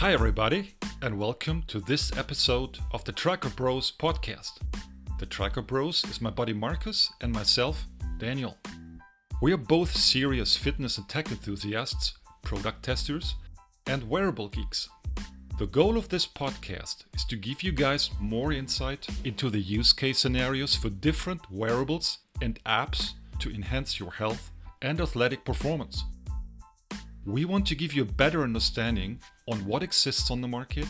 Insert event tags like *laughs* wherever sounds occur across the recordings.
Hi, everybody, and welcome to this episode of the Tracker Bros podcast. The Tracker Bros is my buddy Marcus and myself, Daniel. We are both serious fitness and tech enthusiasts, product testers, and wearable geeks. The goal of this podcast is to give you guys more insight into the use case scenarios for different wearables and apps to enhance your health and athletic performance. We want to give you a better understanding on what exists on the market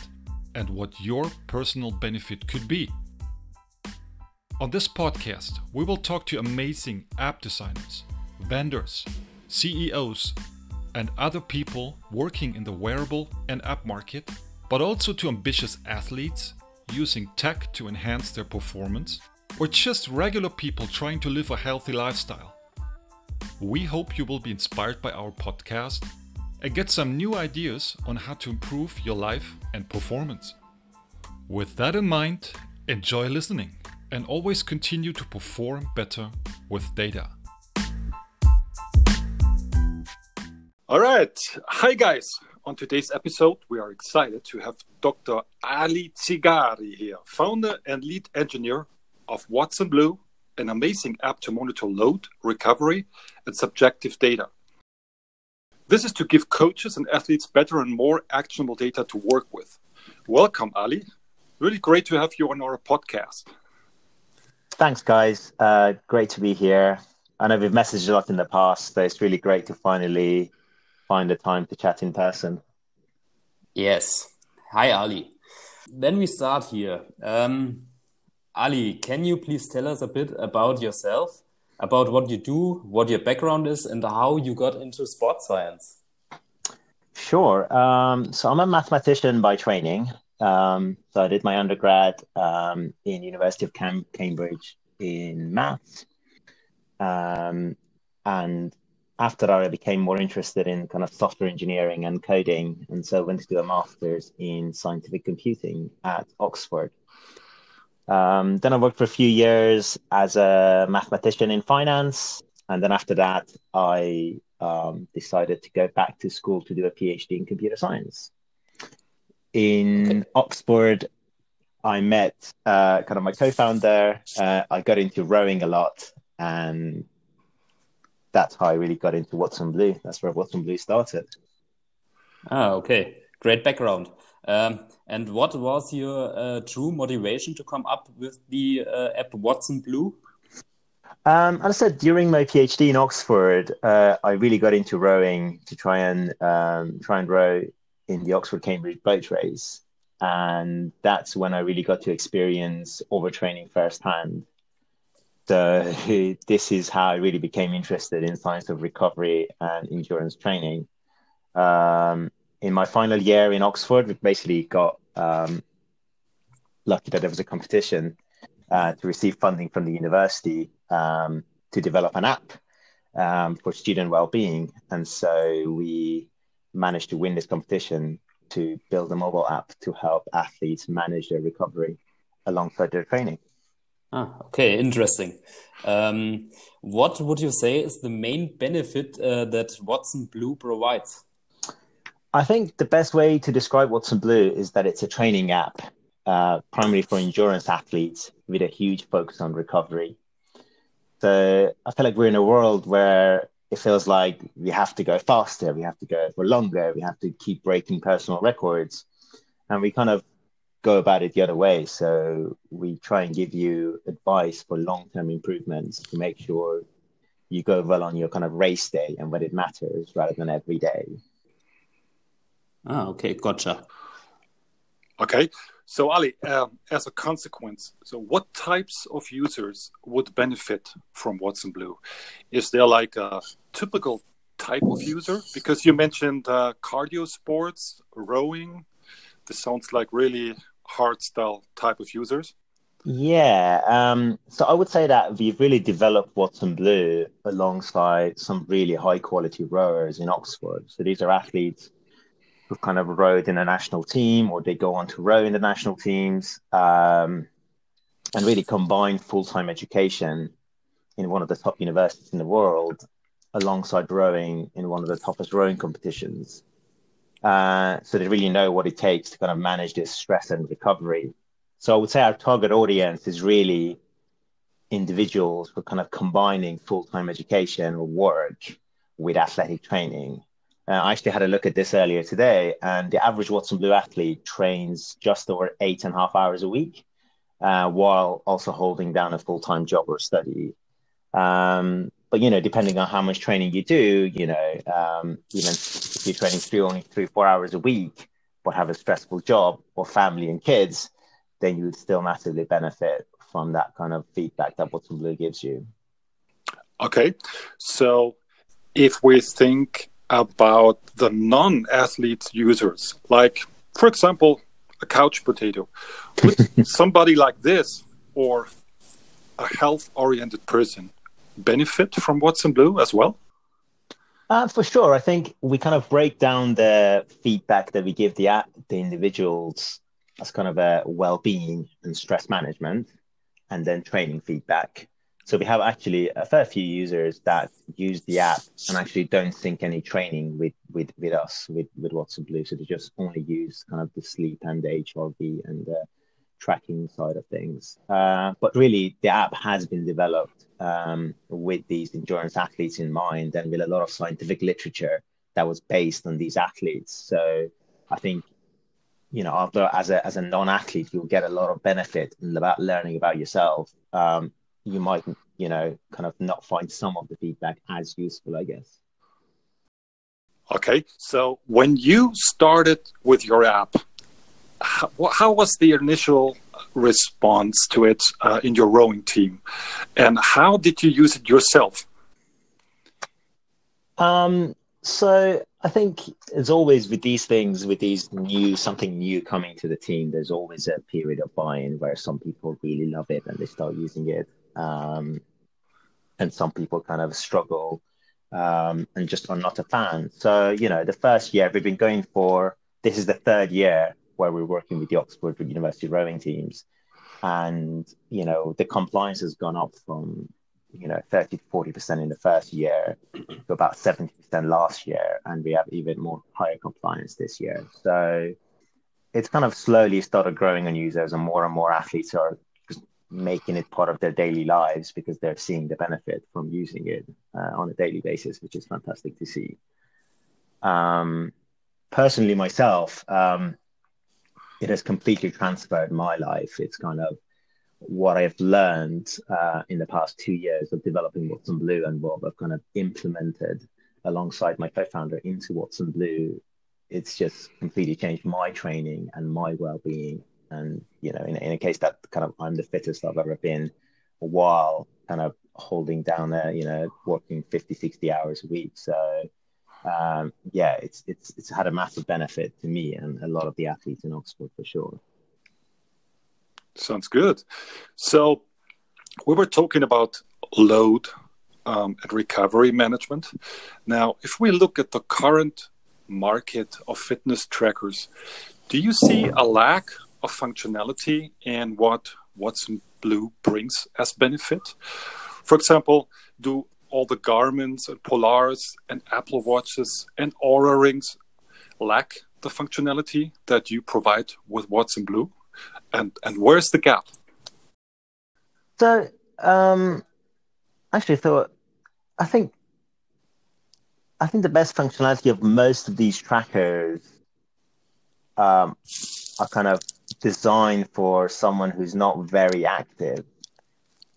and what your personal benefit could be. On this podcast, we will talk to amazing app designers, vendors, CEOs, and other people working in the wearable and app market, but also to ambitious athletes using tech to enhance their performance, or just regular people trying to live a healthy lifestyle. We hope you will be inspired by our podcast and get some new ideas on how to improve your life and performance. With that in mind, enjoy listening and always continue to perform better with data. All right. Hi, guys. On today's episode, we are excited to have Dr. Ali Tsigari here, founder and lead engineer of Watson Blue, an amazing app to monitor load, recovery, and subjective data. This is to give coaches and athletes better and more actionable data to work with. Welcome, Ali. Really great to have you on our podcast. Thanks, guys. Uh, great to be here. I know we've messaged a lot in the past, so it's really great to finally find a time to chat in person. Yes. Hi, Ali. Then we start here. Um, Ali, can you please tell us a bit about yourself? About what you do, what your background is, and how you got into sports science. Sure. Um, so I'm a mathematician by training. Um, so I did my undergrad um, in University of Cam- Cambridge in maths, um, and after that, I became more interested in kind of software engineering and coding, and so I went to do a master's in scientific computing at Oxford. Um, then I worked for a few years as a mathematician in finance. And then after that, I um, decided to go back to school to do a PhD in computer science. In okay. Oxford, I met uh, kind of my co founder. Uh, I got into rowing a lot. And that's how I really got into Watson Blue. That's where Watson Blue started. Ah, okay. Great background. Um, and what was your uh, true motivation to come up with the uh, app Watson Blue? Um, as I said, during my PhD in Oxford, uh, I really got into rowing to try and um, try and row in the Oxford Cambridge boat race, and that's when I really got to experience overtraining firsthand. So *laughs* this is how I really became interested in science of recovery and endurance training. Um, in my final year in Oxford, we basically got um, lucky that there was a competition uh, to receive funding from the university um, to develop an app um, for student well-being, and so we managed to win this competition to build a mobile app to help athletes manage their recovery alongside their training. Ah, okay, interesting. Um, what would you say is the main benefit uh, that Watson Blue provides? I think the best way to describe Watson Blue is that it's a training app, uh, primarily for endurance athletes with a huge focus on recovery. So I feel like we're in a world where it feels like we have to go faster, we have to go for longer, we have to keep breaking personal records. And we kind of go about it the other way. So we try and give you advice for long term improvements to make sure you go well on your kind of race day and when it matters rather than every day. Ah, okay, gotcha. Okay, so Ali, um, as a consequence, so what types of users would benefit from Watson Blue? Is there like a typical type of user? Because you mentioned uh, cardio sports, rowing. This sounds like really hard style type of users. Yeah, um, so I would say that we've really developed Watson Blue alongside some really high quality rowers in Oxford. So these are athletes who've kind of rowed in a national team or they go on to row in the national teams um, and really combine full-time education in one of the top universities in the world alongside rowing in one of the toughest rowing competitions. Uh, so they really know what it takes to kind of manage this stress and recovery. So I would say our target audience is really individuals who are kind of combining full-time education or work with athletic training. Uh, I actually had a look at this earlier today, and the average Watson Blue athlete trains just over eight and a half hours a week, uh, while also holding down a full-time job or study. Um, but you know, depending on how much training you do, you know, um, even if you're training three only three four hours a week, but have a stressful job or family and kids, then you would still massively benefit from that kind of feedback that Watson Blue gives you. Okay, so if we think about the non athletes users, like for example, a couch potato, would *laughs* somebody like this or a health-oriented person benefit from Watson Blue as well? Uh, for sure. I think we kind of break down the feedback that we give the the individuals as kind of a well-being and stress management, and then training feedback. So we have actually a fair few users that use the app and actually don't sync any training with with with us with with Watson Blue. So they just only use kind of the sleep and the HRV and the tracking side of things. Uh, but really, the app has been developed um, with these endurance athletes in mind and with a lot of scientific literature that was based on these athletes. So I think, you know, although as a, as a non-athlete, you'll get a lot of benefit about learning about yourself. Um, you might, you know, kind of not find some of the feedback as useful, I guess. Okay. So when you started with your app, how, how was the initial response to it uh, in your rowing team, and how did you use it yourself? Um, so I think as always with these things, with these new something new coming to the team, there's always a period of buy-in where some people really love it and they start using it, um, and some people kind of struggle um, and just are not a fan. So you know, the first year we've been going for this is the third year where we're working with the Oxford University rowing teams. And, you know, the compliance has gone up from, you know, 30 to 40% in the first year to about 70% last year. And we have even more higher compliance this year. So it's kind of slowly started growing on users and more and more athletes are making it part of their daily lives because they're seeing the benefit from using it uh, on a daily basis, which is fantastic to see. Um, personally, myself, um, it has completely transferred my life. It's kind of what I've learned uh, in the past two years of developing Watson Blue and what I've kind of implemented alongside my co-founder into Watson Blue. It's just completely changed my training and my well-being. And you know, in, in a case that kind of I'm the fittest I've ever been, while kind of holding down there, you know, working 50, 60 hours a week. So um, yeah, it's it's it's had a massive benefit to me and a lot of the athletes in Oxford for sure. Sounds good. So we were talking about load um, and recovery management. Now, if we look at the current market of fitness trackers, do you see a lack of functionality and what Watson Blue brings as benefit? For example, do all the Garmins and Polars and Apple Watches and Oura rings lack the functionality that you provide with Watson Blue? And and where's the gap? So um actually thought I think I think the best functionality of most of these trackers um, are kind of designed for someone who's not very active.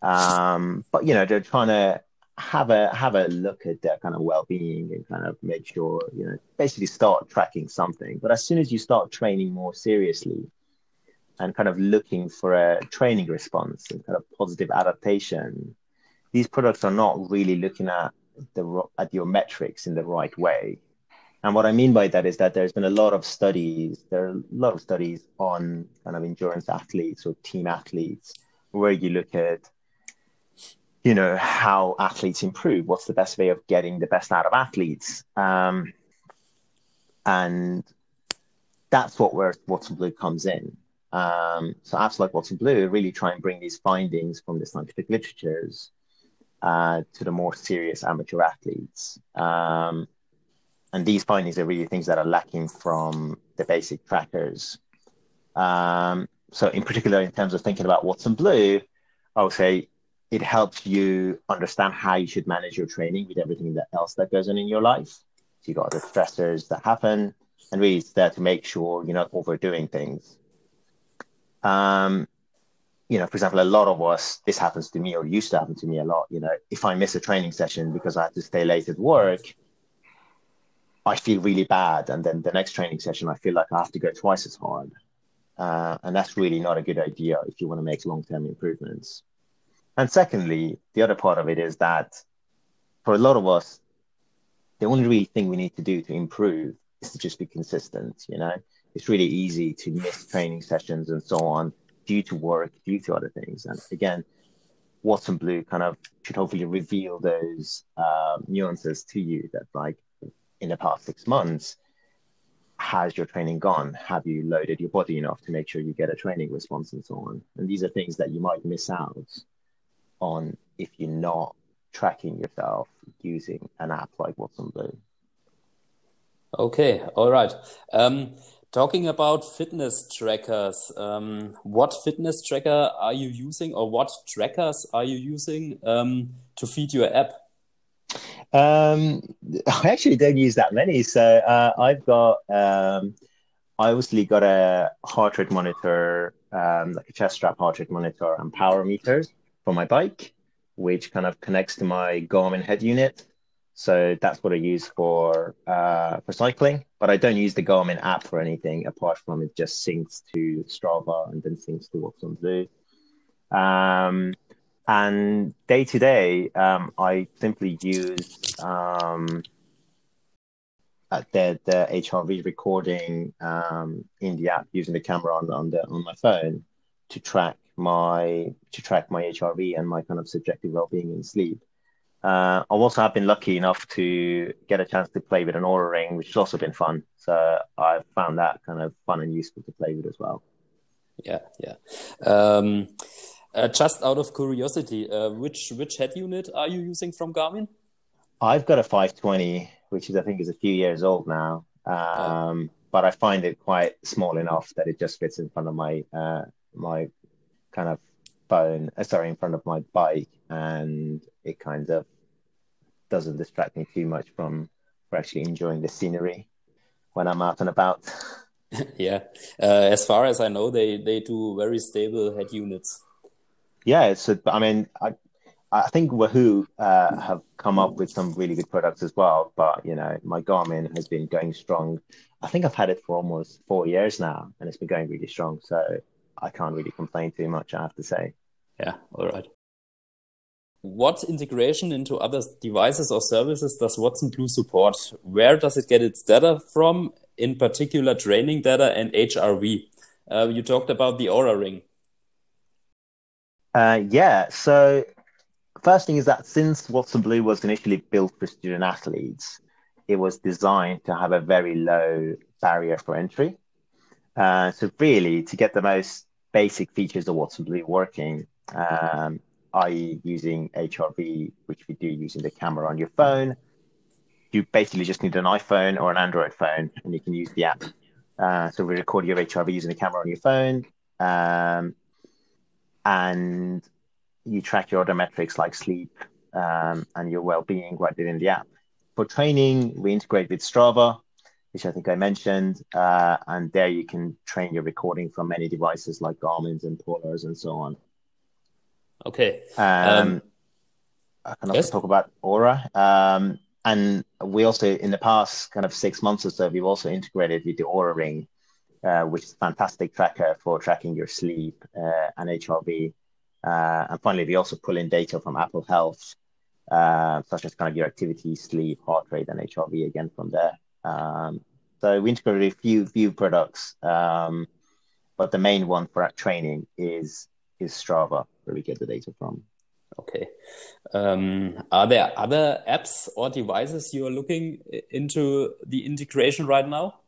Um, but you know, they're trying to have a have a look at their kind of well-being and kind of make sure you know basically start tracking something but as soon as you start training more seriously and kind of looking for a training response and kind of positive adaptation these products are not really looking at the at your metrics in the right way and what i mean by that is that there's been a lot of studies there are a lot of studies on kind of endurance athletes or team athletes where you look at you know how athletes improve what's the best way of getting the best out of athletes. Um, and that's what where watson blue comes in. Um, so apps like watson blue really try and bring these findings from the scientific literatures uh, to the more serious amateur athletes. Um, and these findings are really things that are lacking from the basic trackers. Um, so, in particular, in terms of thinking about Watson Blue, I would say it helps you understand how you should manage your training with everything that else that goes on in your life. So, you got the stressors that happen, and really it's there to make sure you're not overdoing things. Um, you know, for example, a lot of us, this happens to me or used to happen to me a lot. You know, if I miss a training session because I have to stay late at work, I feel really bad. And then the next training session, I feel like I have to go twice as hard. Uh, and that's really not a good idea if you want to make long term improvements. And secondly, the other part of it is that for a lot of us, the only real thing we need to do to improve is to just be consistent. You know, it's really easy to miss training sessions and so on due to work, due to other things. And again, Watson Blue kind of should hopefully reveal those um, nuances to you that, like, in the past six months, has your training gone? Have you loaded your body enough to make sure you get a training response and so on? And these are things that you might miss out on if you're not tracking yourself using an app like Watson Blue. Okay, all right. Um, talking about fitness trackers, um, what fitness tracker are you using, or what trackers are you using um, to feed your app? Um, I actually don't use that many. So uh, I've got, um, I obviously got a heart rate monitor, um, like a chest strap heart rate monitor and power meters for my bike, which kind of connects to my Garmin head unit. So that's what I use for uh, for cycling. But I don't use the Garmin app for anything apart from it just syncs to Strava and then syncs to Watson Blue. Um, and day to day, um, I simply use um, uh, the the HRV recording um, in the app using the camera on on the on my phone to track my to track my HRV and my kind of subjective well being and sleep. Uh, I've also have been lucky enough to get a chance to play with an Oura ring, which has also been fun. So I've found that kind of fun and useful to play with as well. Yeah, yeah. Um, uh, just out of curiosity, uh, which which head unit are you using from Garmin? I've got a 520, which is I think is a few years old now, um, oh. but I find it quite small enough that it just fits in front of my uh, my kind of phone. Uh, sorry, in front of my bike, and it kind of doesn't distract me too much from for actually enjoying the scenery when I'm out and about. *laughs* yeah, uh, as far as I know, they they do very stable head units yeah, it's. A, I mean, I I think Wahoo uh, have come up with some really good products as well. But you know, my Garmin has been going strong. I think I've had it for almost four years now, and it's been going really strong. So I can't really complain too much. I have to say. Yeah. All right. What integration into other devices or services does Watson Blue support? Where does it get its data from? In particular, training data and HRV. Uh, you talked about the Oura Ring. Uh, yeah. So first thing is that since Watson Blue was initially built for student athletes, it was designed to have a very low barrier for entry. Uh, so really, to get the most basic features of Watson Blue working, um, i.e., using HRV, which we do using the camera on your phone, you basically just need an iPhone or an Android phone, and you can use the app. Uh, so we record your HRV using the camera on your phone. Um, and you track your other metrics like sleep um, and your well-being right within the app. For training, we integrate with Strava, which I think I mentioned, uh, and there you can train your recording from many devices like Garmin's and Polars and so on. Okay. Um, um, I can also yes? talk about Oura. Um, and we also, in the past kind of six months or so, we've also integrated with the Oura Ring, which is a fantastic tracker for tracking your sleep uh, and HRV. Uh, and finally, we also pull in data from Apple Health, uh, such as kind of your activity, sleep, heart rate, and HRV again from there. Um, so we integrated a few few products, um, but the main one for training is is Strava, where we get the data from. Okay. Um, are there other apps or devices you are looking into the integration right now?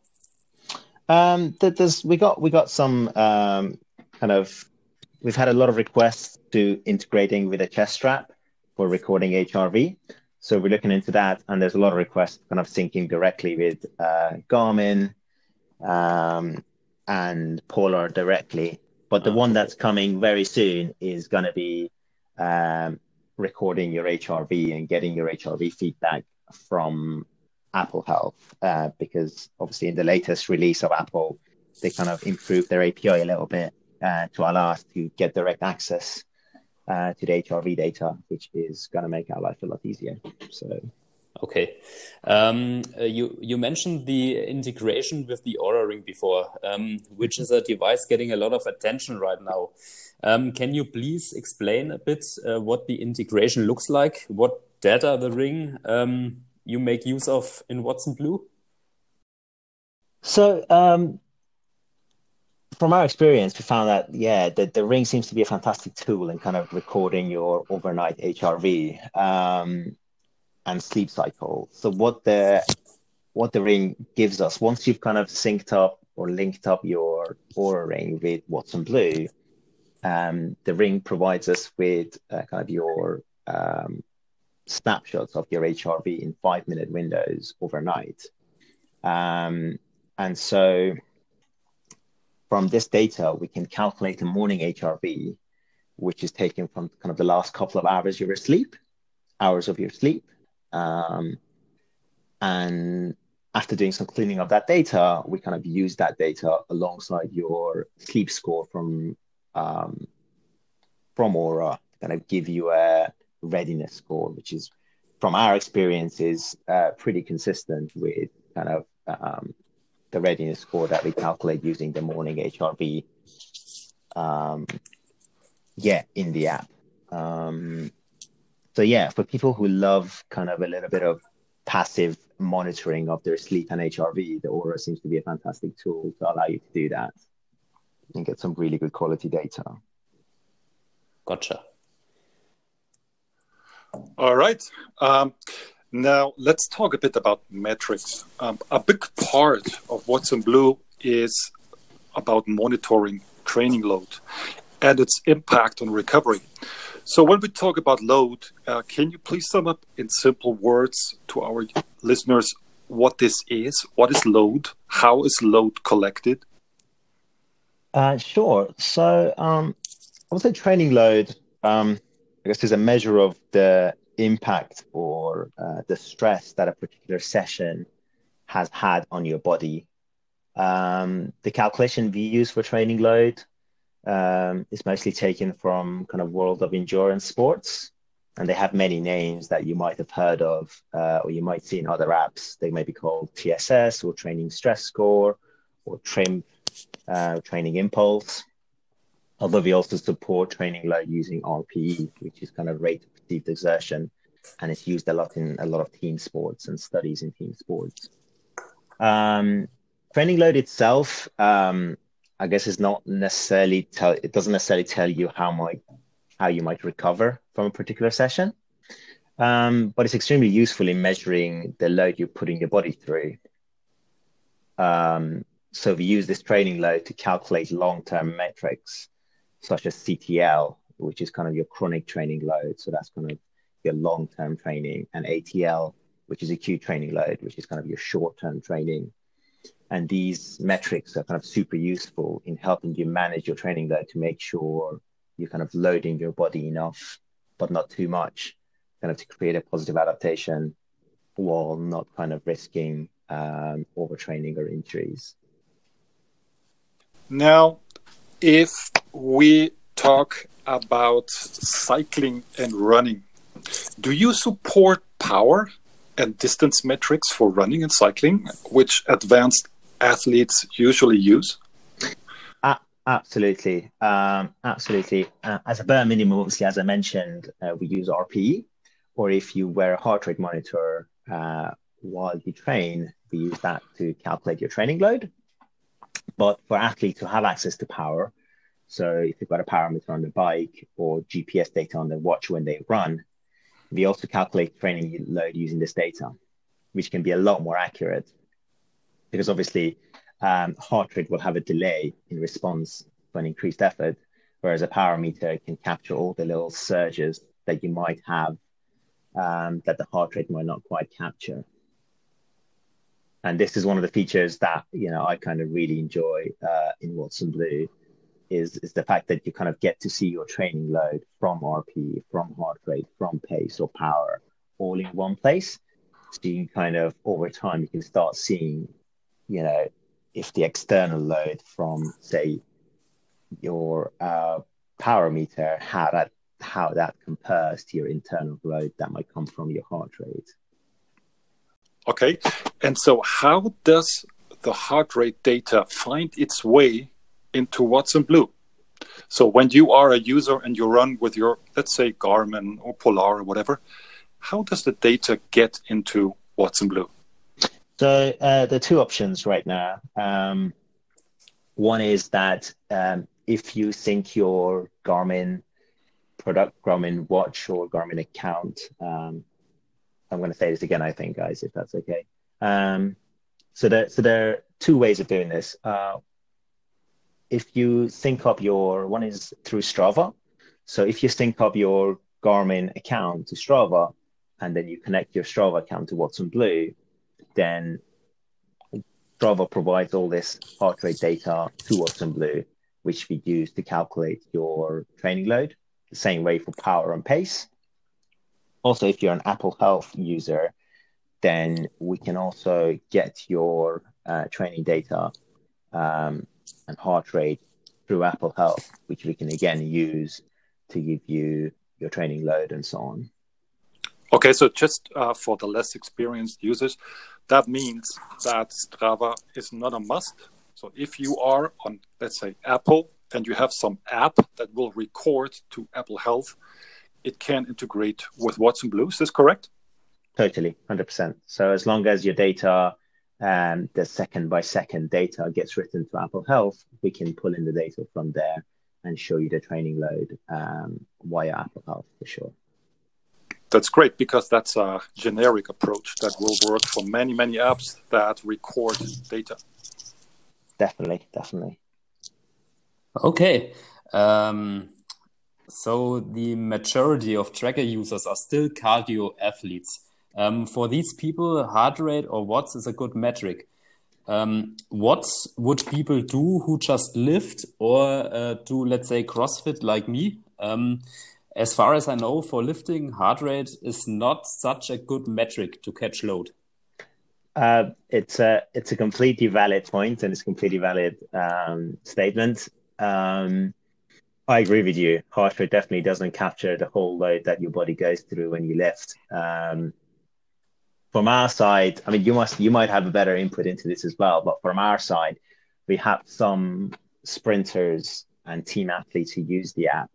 Um, there's we got we got some um, kind of we've had a lot of requests to integrating with a chest strap for recording HRV. so we're looking into that, and there's a lot of requests kind of syncing directly with uh, Garmin um, and Polar directly. But the one that's coming very soon is going to be um, recording your HRV and getting your HRV feedback from Apple Health, uh, because obviously in the latest release of Apple, they kind of improved their API a little bit uh, to allow us to get direct access uh, to the HRV data, which is going to make our life a lot easier. So. Okay, um, uh, you you mentioned the integration with the Oura Ring before, um, which is a device getting a lot of attention right now. Um, can you please explain a bit uh, what the integration looks like? What data the ring um, you make use of in Watson Blue? So um, from our experience, we found that yeah, the, the ring seems to be a fantastic tool in kind of recording your overnight HRV um, and sleep cycle. So what the what the ring gives us once you've kind of synced up or linked up your Oura ring with Watson Blue, um, the ring provides us with uh, kind of your um, snapshots of your HRV in five minute windows overnight. Um, and so from this data, we can calculate the morning HRV, which is taken from kind of the last couple of hours of your asleep, hours of your sleep. Um, and after doing some cleaning of that data, we kind of use that data alongside your sleep score from um, from Oura, kind of give you a readiness score, which is from our experience is uh, pretty consistent with kind of um, the readiness score that we calculate using the morning HRV. Um, yeah, in the app. Um, so yeah, for people who love kind of a little bit of passive monitoring of their sleep and HRV, the Oura seems to be a fantastic tool to allow you to do that and get some really good quality data. Gotcha. All right. Um, now, let's talk a bit about metrics. Um, a big part of Watson Blue is about monitoring training load and its impact on recovery. So, when we talk about load, uh, can you please sum up in simple words to our listeners what this is? What is load? How is load collected? Uh, sure. So, um, I would say training load, um, I guess, is a measure of the impact or uh, the stress that a particular session has had on your body. Um, the calculation we use for training load um, is mostly taken from kind of world of endurance sports, and they have many names that you might have heard of uh, or you might see in other apps. They may be called TSS or Training Stress Score or TRIMP, uh, Training Impulse. Although we also support training load using RPE, which is kind of rate of perceived exertion, and it's used a lot in a lot of team sports and studies in team sports. Um, training load itself, um, I guess, is not necessarily tell. It doesn't necessarily tell you how might how you might recover from a particular session, um, but it's extremely useful in measuring the load you're putting your body through. Um, so we use this training load to calculate long-term metrics such as CTL, which is kind of your chronic training load. So that's kind of your long term training, and ATL, which is acute training load, which is kind of your short term training. And these metrics are kind of super useful in helping you manage your training load to make sure you're kind of loading your body enough, but not too much, kind of to create a positive adaptation while not kind of risking um, overtraining or injuries. Now, if we talk about cycling and running. Do you support power and distance metrics for running and cycling, which advanced athletes usually use? Absolutely. Um, absolutely. Uh, as a bare minimum, obviously, as I mentioned, uh, we use RPE, or if you wear a heart rate monitor uh, while you train, we use that to calculate your training load. But for athletes who have access to power, so if you've got a power meter on the bike or GPS data on the watch when they run, we also calculate training load using this data, which can be a lot more accurate because obviously um, heart rate will have a delay in response to an increased effort, whereas a power meter can capture all the little surges that you might have um, that the heart rate might not quite capture. And this is one of the features that you know I kind of really enjoy uh, in Watson Blue is is the fact that you kind of get to see your training load from RP, from heart rate, from pace or power, all in one place. So you kind of over time you can start seeing, you know, if the external load from say your uh, power meter, how that how that compares to your internal load that might come from your heart rate. Okay, and so how does the heart rate data find its way into Watson Blue? So when you are a user and you run with your, let's say, Garmin or Polar or whatever, how does the data get into Watson Blue? So uh, the two options right now. Um, one is that um, if you sync your Garmin product, Garmin watch or Garmin account, um, I'm going to say this again, I think, guys, if that's okay. Um, so there, so there are two ways of doing this. Uh, if you sync up your one is through Strava. So if you sync up your Garmin account to Strava, and then you connect your Strava account to Watson Blue, then Strava provides all this heart rate data to Watson Blue, which we use to calculate your training load. The same way for power and pace. Also, if you're an Apple Health user, then we can also get your uh, training data um, and heart rate through Apple Health, which we can again use to give you your training load and so on. Okay, so just uh, for the less experienced users, that means that Strava is not a must. So if you are on, let's say, Apple and you have some app that will record to Apple Health, it can integrate with Watson Blue. Is this correct? Totally, 100%. So as long as your data, um, the second by second data gets written to Apple Health, we can pull in the data from there and show you the training load um, via Apple Health for sure. That's great because that's a generic approach that will work for many, many apps that record data. Definitely, definitely. Okay. Um, so the majority of tracker users are still cardio athletes. Um, for these people, heart rate or watts is a good metric. Um, what would people do who just lift or uh, do, let's say, CrossFit like me? Um, as far as I know, for lifting, heart rate is not such a good metric to catch load. Uh, it's a it's a completely valid point and it's a completely valid um, statement. Um, I agree with you. Heart rate definitely doesn't capture the whole load that your body goes through when you lift. Um, from our side, I mean, you must you might have a better input into this as well. But from our side, we have some sprinters and team athletes who use the app,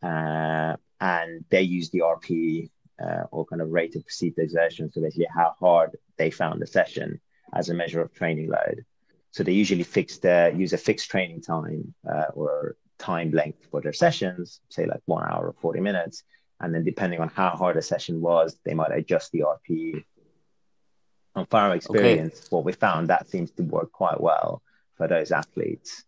uh, and they use the RP uh, or kind of rate of perceived exertion, so basically how hard they found the session as a measure of training load. So they usually fix the use a fixed training time uh, or time length for their sessions, say like one hour or 40 minutes. And then depending on how hard a session was, they might adjust the RP. On our experience, okay. what we found that seems to work quite well for those athletes.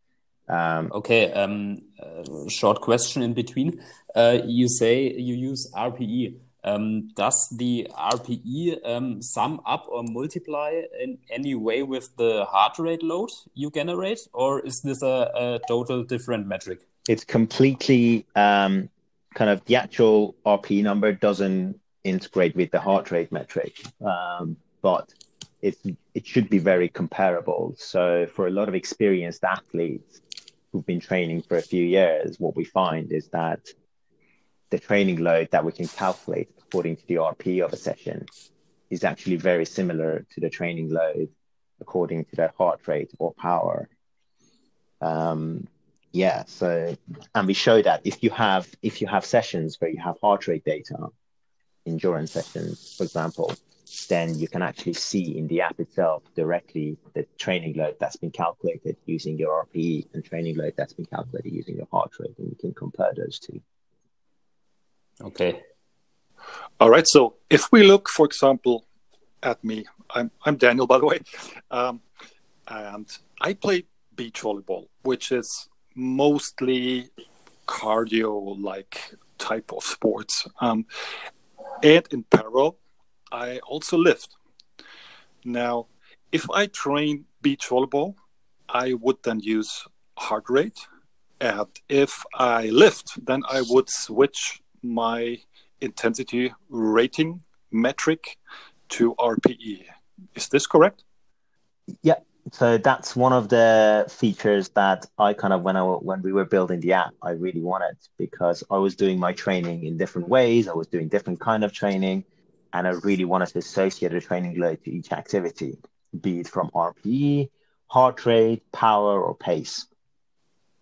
Um, okay, um, uh, short question in between. Uh, you say you use RPE. Um, does the RPE um, sum up or multiply in any way with the heart rate load you generate, or is this a, a total different metric? It's completely um, kind of the actual RPE number doesn't integrate with the heart rate metric, um, but it it should be very comparable. So for a lot of experienced athletes who've been training for a few years, what we find is that the training load that we can calculate according to the RP of a session is actually very similar to the training load according to their heart rate or power. Um, yeah, so and we show that if you have if you have sessions where you have heart rate data, endurance sessions, for example, then you can actually see in the app itself directly the training load that's been calculated using your RPE and training load that's been calculated using your heart rate, and you can compare those two. Okay. All right. So if we look, for example, at me, I'm I'm Daniel, by the way, um, and I play beach volleyball, which is mostly cardio-like type of sports. Um, and in parallel, I also lift. Now, if I train beach volleyball, I would then use heart rate. And if I lift, then I would switch my intensity rating metric to RPE. Is this correct? Yeah. So that's one of the features that I kind of when I when we were building the app, I really wanted because I was doing my training in different ways. I was doing different kind of training, and I really wanted to associate a training load to each activity, be it from RPE, heart rate, power, or pace.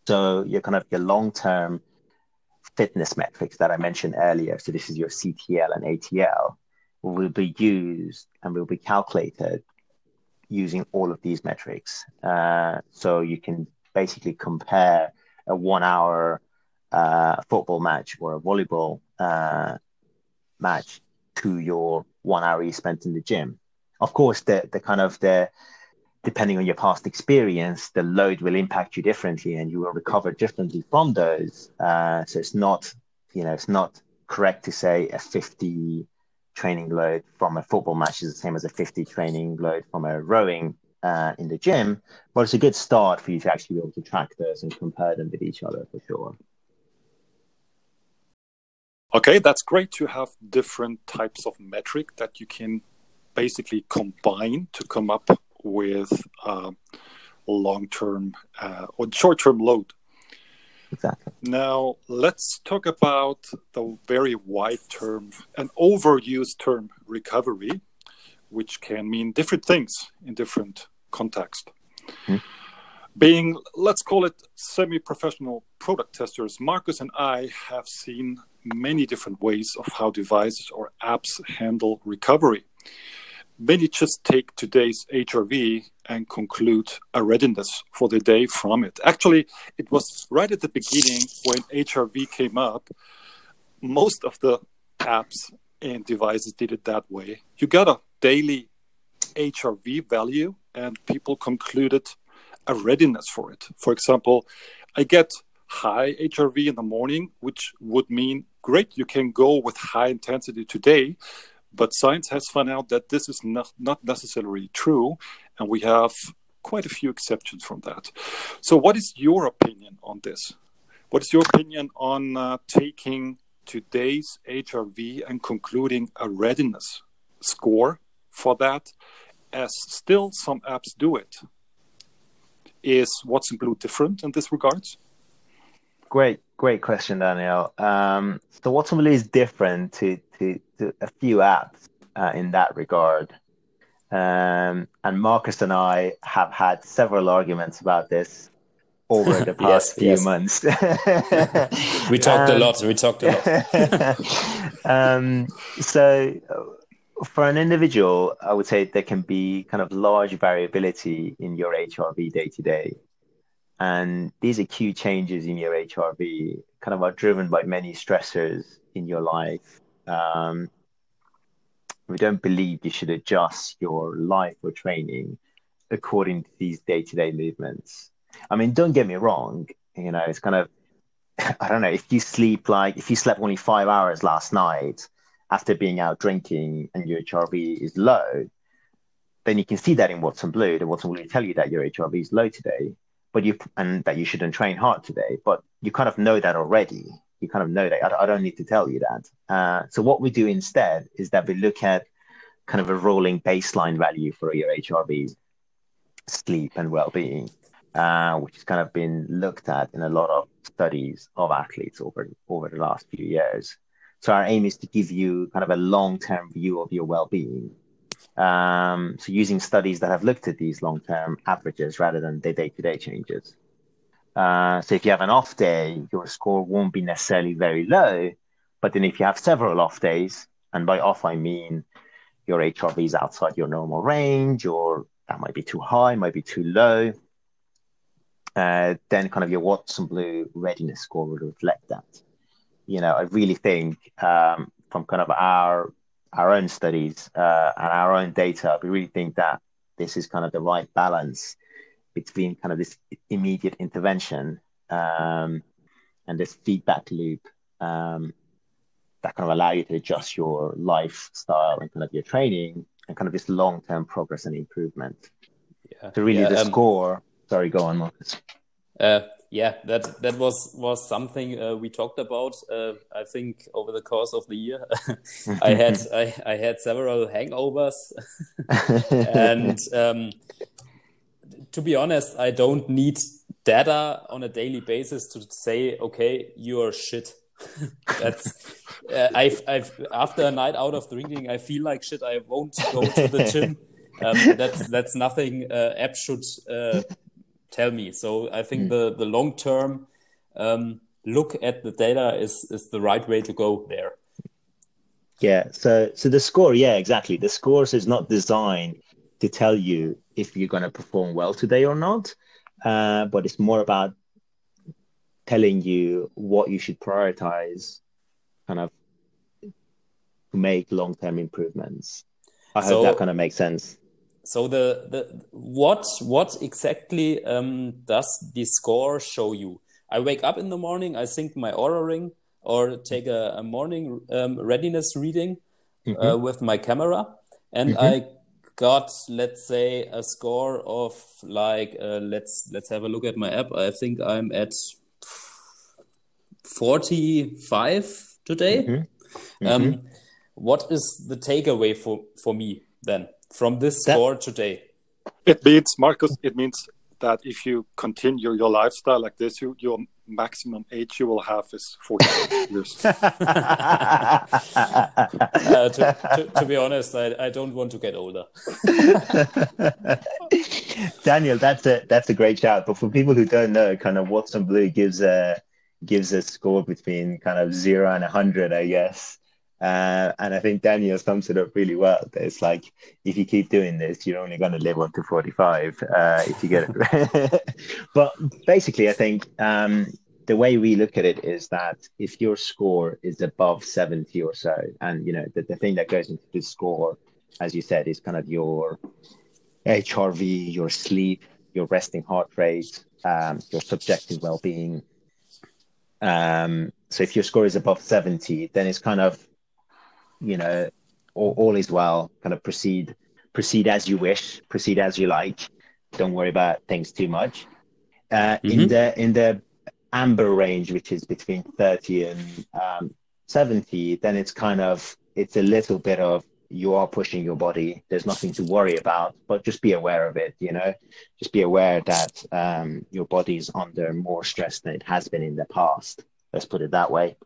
So your kind of your long term fitness metrics that I mentioned earlier. So this is your CTL and ATL will be used and will be calculated using all of these metrics. Uh, so you can basically compare a one hour uh, football match or a volleyball uh, match to your one hour you spent in the gym. Of course, the, the kind of the depending on your past experience, the load will impact you differently and you will recover differently from those. Uh, so it's not, you know, it's not correct to say a 50 training load from a football match is the same as a 50 training load from a rowing uh, in the gym, but it's a good start for you to actually be able to track those and compare them with each other for sure. Okay, that's great to have different types of metric that you can basically combine to come up with uh, long-term uh, or short-term load. Exactly. Now let's talk about the very wide term and overused term recovery, which can mean different things in different contexts. Mm-hmm. Being, let's call it semi-professional product testers, Marcus and I have seen many different ways of how devices or apps handle recovery many just take today's HRV and conclude a readiness for the day from it. Actually, it was right at the beginning when HRV came up, most of the apps and devices did it that way. You got a daily HRV value, and people concluded a readiness for it. For example, I get high HRV in the morning, which would mean great, you can go with high intensity today but science has found out that this is not, not necessarily true, and we have quite a few exceptions from that. So, what is your opinion on this? What is your opinion on uh, taking today's HRV and concluding a readiness score for that, as still some apps do it? Is Watson Blue different in this regard? Great, great question, Daniel. Um, so Watson Blue is different to, to, to a few apps uh, in that regard. Um, and Marcus and I have had several arguments about this over the *laughs* past yes, few yes. months. *laughs* we talked um, a lot. We talked a lot. *laughs* um, so, for an individual, I would say there can be kind of large variability in your HRV day to day. And these acute changes in your HRV kind of are driven by many stressors in your life. Um, we don't believe you should adjust your life or training according to these day-to-day movements. I mean, don't get me wrong. You know, it's kind of *laughs* I don't know if you sleep like if you slept only five hours last night after being out drinking and your HRV is low, then you can see that in Watson Blue. The Watson Blue tell you that your HRV is low today but you and that you shouldn't train hard today. But you kind of know that already. You kind of know that. I, I don't need to tell you that. Uh, so what we do instead is that we look at kind of a rolling baseline value for your HRV, sleep and well-being, uh, which has kind of been looked at in a lot of studies of athletes over over the last few years. So our aim is to give you kind of a long-term view of your well-being um, so using studies that have looked at these long-term averages rather than the day-to-day changes. Uh, so if you have an off day, your score won't be necessarily very low. But then if you have several off days, and by off I mean your HRV is outside your normal range, or that might be too high, might be too low, uh, then kind of your Watson Blue readiness score will reflect that. You know, I really think um, from kind of our our own studies uh, and our own data, we really think that this is kind of the right balance between kind of this immediate intervention um, and this feedback loop um, that kind of allow you to adjust your lifestyle and kind of your training and kind of this long term progress and improvement. Yeah. So really, yeah, the um, score. Sorry, go on, Marcus. Uh, yeah, that that was was something uh, we talked about. Uh, I think over the course of the year, *laughs* I had I, I had several hangovers, *laughs* and um, to be honest, I don't need data on a daily basis to say, okay, you're shit. *laughs* That's uh, I've I've after a night out of drinking, I feel like shit. I won't go to the gym. Um, that's that's nothing uh, app should uh, tell me. So I think mm. the the long term um, look at the data is is the right way to go there. Yeah. So so the score, yeah, exactly. The scores is not designed to tell you if you're going to perform well today or not, uh, but it's more about telling you what you should prioritize, kind of to make long term improvements. I hope so, that kind of makes sense so the the what what exactly um, does the score show you? I wake up in the morning, I sync my Oura ring, or take a, a morning um, readiness reading mm -hmm. uh, mm-hmm. with my camera, and mm -hmm. I got let's say a score of like uh, let's let's have a look at my app. I think I'm at forty five today. Mm -hmm. um, what is the takeaway for for me then? From this that, score today? It means, Marcus, it means that if you continue your lifestyle like this, you, your maximum age you will have is 46 *laughs* years. uh, to, to, to, be honest, I, I don't want to get older. *laughs* Daniel, that's a that's a great shout. But for people who don't know, kind of Watson Blue gives a gives a score between kind of zero and hundred, I guess. Uh, and I think Daniel sums it up really well. It's like if you keep doing this, you're only going to live on to 45 uh, if you get it. *laughs* but basically, I think um, the way we look at it is that if your score is above 70 or so, and you know the, the thing that goes into the score, as you said, is kind of your HRV, your sleep, your resting heart rate, um, your subjective well-being. Um, so if your score is above 70, then it's kind of you know, all, all is well. Kind of proceed, proceed as you wish, proceed as you like. Don't worry about things too much. Uh, mm-hmm. In the in the amber range, which is between thirty and um, seventy, then it's kind of it's a little bit of you are pushing your body. There's nothing to worry about, but just be aware of it. You know, just be aware that um, your body is under more stress than it has been in the past. Let's put it that way.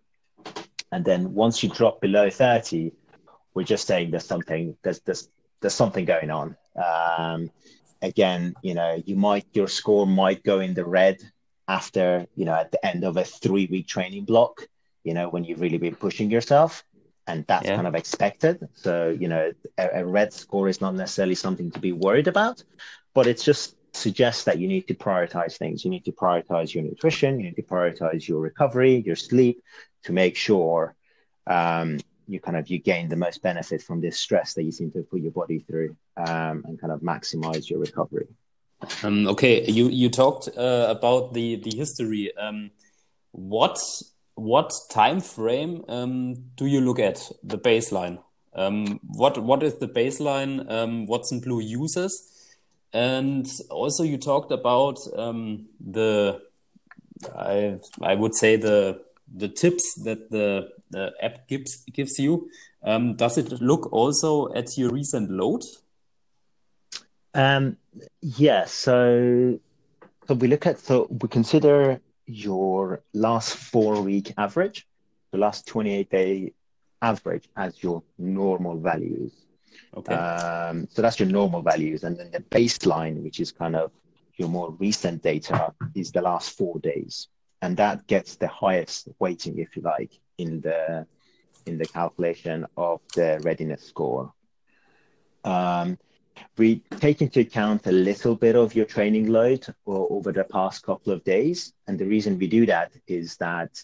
And then once you drop below 30, we're just saying there's something, there's, there's, there's something going on. Um, again, you know, you might, your score might go in the red after, you know, at the end of a three week training block, you know, when you've really been pushing yourself and that's yeah. kind of expected. So, you know, a, a, red score is not necessarily something to be worried about, but it's just suggests that you need to prioritize things. You need to prioritize your nutrition, you need to prioritize your recovery, your sleep, to make sure um, you kind of you gain the most benefit from this stress that you seem to put your body through um, and kind of maximize your recovery. Um, okay, you you talked uh, about the the history. Um, what what time frame um, do you look at the baseline? Um, what what is the baseline? Watson Blue uses, and also you talked about the I I would say the the tips that the, the app gives gives you. Um, does it look also at your recent load? Um, yeah. So, so we look at so we consider your last four week average, the last twenty eight day average as your normal values. Okay. Um, so that's your normal values, and then the baseline, which is kind of your more recent data, is the last four days and that gets the highest weighting, if you like, in the in the calculation of the readiness score. Um, we take into account a little bit of your training load over the past couple of days, and the reason we do that is that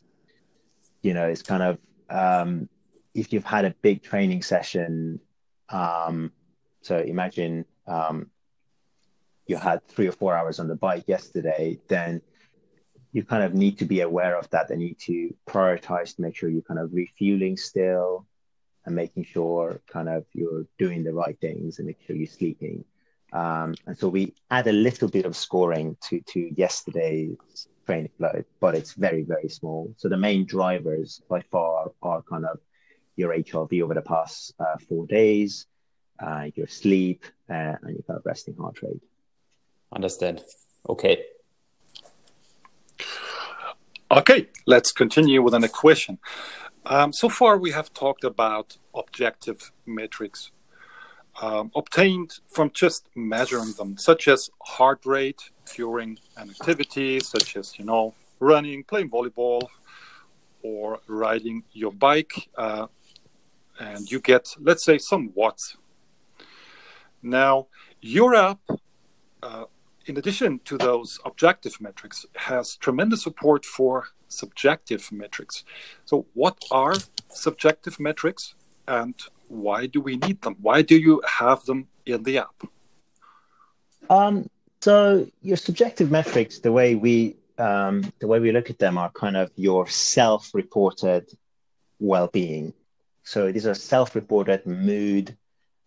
you know it's kind of um, if you've had a big training session. Um, so imagine um, you had three or four hours on the bike yesterday, then you kind of need to be aware of that. and need to prioritize to make sure you're kind of refueling still and making sure kind of you're doing the right things and make sure you're sleeping. Um, and so we add a little bit of scoring to to yesterday's training load, but it's very very small. So the main drivers by far are kind of your HRV over the past uh, four days, uh, your sleep, uh, and your kind of resting heart rate. Understand. Okay. Okay, let's continue with an equation. Um, so far, we have talked about objective metrics um, obtained from just measuring them, such as heart rate during an activity, such as you know running, playing volleyball, or riding your bike, uh, and you get, let's say, some watts. Now, your app uh, in addition to those objective metrics, has tremendous support for subjective metrics. So, what are subjective metrics and why do we need them? Why do you have them in the app? Um, so, your subjective metrics, the way we um, the way we look at them, are kind of your self-reported well-being. So these are self-reported mood,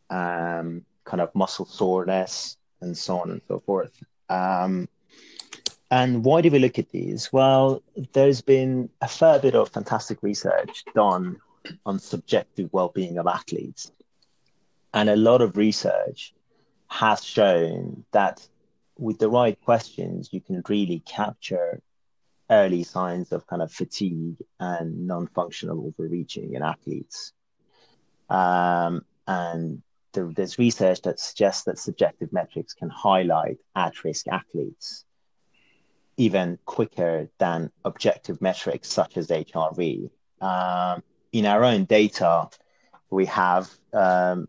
um, kind of muscle soreness, and so on and so forth. Um, and why do we look at these? Well, there's been a fair bit of fantastic research done on subjective well-being of athletes, and a lot of research has shown that with the right questions, you can really capture early signs of kind of fatigue and non-functional overreaching in athletes. Um, and there's research that suggests that subjective metrics can highlight at-risk athletes even quicker than objective metrics such as HRV. Um, in our own data, we have um,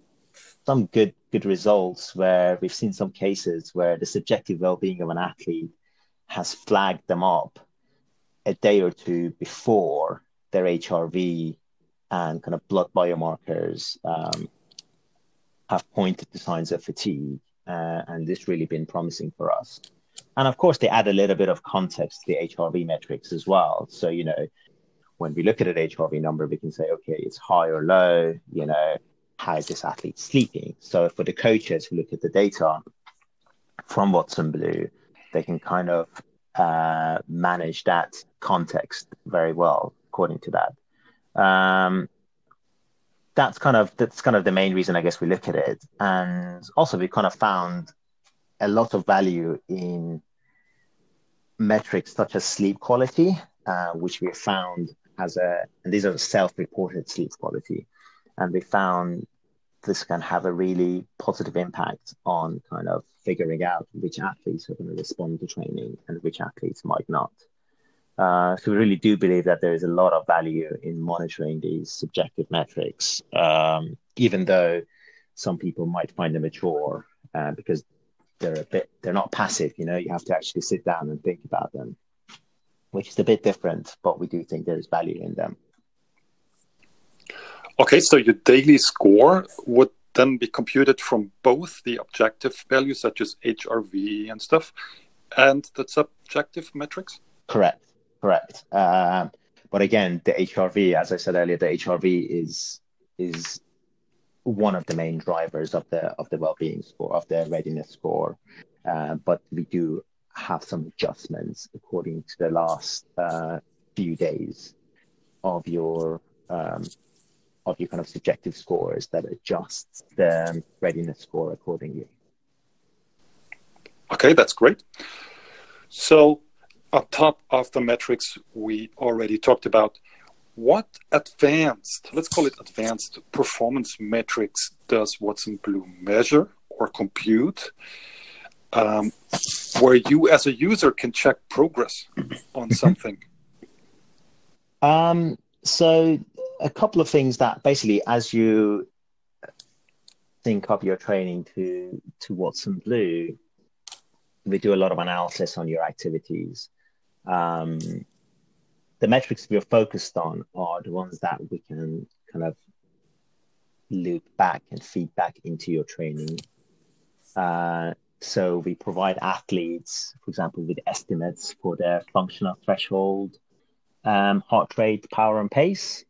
some good good results where we've seen some cases where the subjective well-being of an athlete has flagged them up a day or two before their HRV and kind of blood biomarkers um, have pointed to signs of fatigue, uh, and this really been promising for us. And of course, they add a little bit of context to the HRV metrics as well. So, you know, when we look at an HRV number, we can say, okay, it's high or low, you know, how is this athlete sleeping? So for the coaches who look at the data from Watson Blue, they can kind of uh, manage that context very well according to that. Um, that's kind of that's kind of the main reason I guess we look at it. And also we kind of found a lot of value in metrics such as sleep quality, uh, which we found as a and these are self-reported sleep quality. And we found this can have a really positive impact on kind of figuring out which athletes are going to respond to training and which athletes might not. Uh, so we really do believe that there is a lot of value in monitoring these subjective metrics, um, even though some people might find them a chore uh, because they're a bit they're not passive. You know, you have to actually sit down and think about them, which is a bit different. But we do think there is value in them. Okay, so your daily score would then be computed from both the objective values such as HRV and stuff, and the subjective metrics. Correct correct. Uh, but again, the HRV, as I said earlier, the HRV is is one of the main drivers of the of the well-being score of the readiness score. Uh, but we do have some adjustments according to the last uh, few days of your um, of your kind of subjective scores that adjusts the readiness score accordingly. Okay, that's great. So on top of the metrics we already talked about, what advanced, let's call it advanced performance metrics does Watson Blue measure or compute um, where you as a user can check progress on mm-hmm. something? Um, so a couple of things that basically as you think of your training to to Watson Blue, we do a lot of analysis on your activities um, the metrics we're focused on are the ones that we can kind of loop back and feed back into your training. Uh, so we provide athletes, for example, with estimates for their functional threshold, um, heart rate, power, and pace.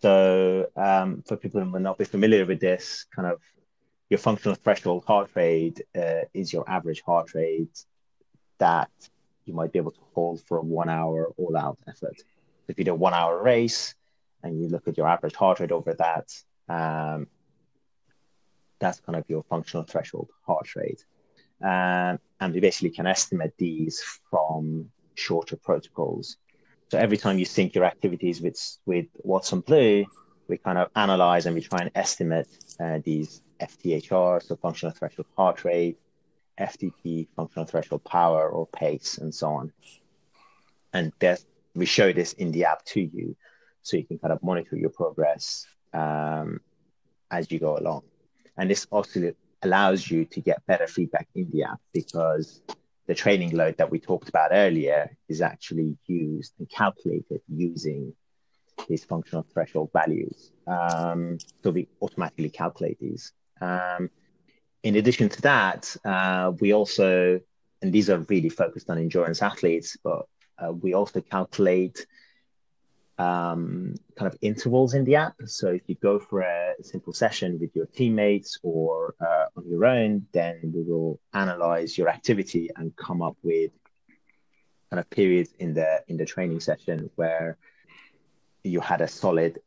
So um, for people who may not be familiar with this, kind of your functional threshold heart rate uh, is your average heart rate that you might be able to hold for a one hour all out effort. If you do a one hour race and you look at your average heart rate over that, um, that's kind of your functional threshold heart rate. Um, and we basically can estimate these from shorter protocols. So every time you sync your activities with with Watson Blue, we kind of analyze and we try and estimate uh, these FTHR, so functional threshold heart rate, FTP, functional threshold power or pace, and so on. And we show this in the app to you, so you can kind of monitor your progress um, as you go along. And this also allows you to get better feedback in the app because the training load that we talked about earlier is actually used and calculated using these functional threshold values. Um, so we automatically calculate these. Um, in addition to that, uh, we also, and these are really focused on endurance athletes, but uh, we also calculate um, kind of intervals in the app. So if you go for a simple session with your teammates or uh, on your own, then we will analyze your activity and come up with kind of periods in the in the training session where you had a solid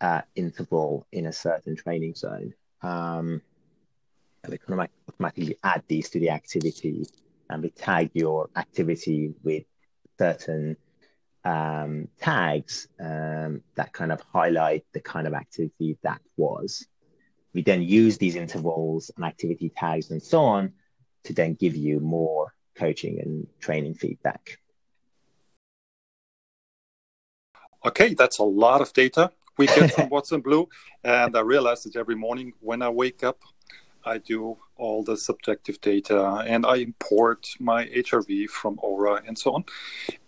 uh, interval in a certain training zone. Um, we can automatically add these to the activity and we tag your activity with certain um, tags um, that kind of highlight the kind of activity that was. We then use these intervals and activity tags and so on to then give you more coaching and training feedback. Okay, that's a lot of data we get from Watson Blue. And I realize that every morning when I wake up, I do all the subjective data and I import my HRV from Oura and so on.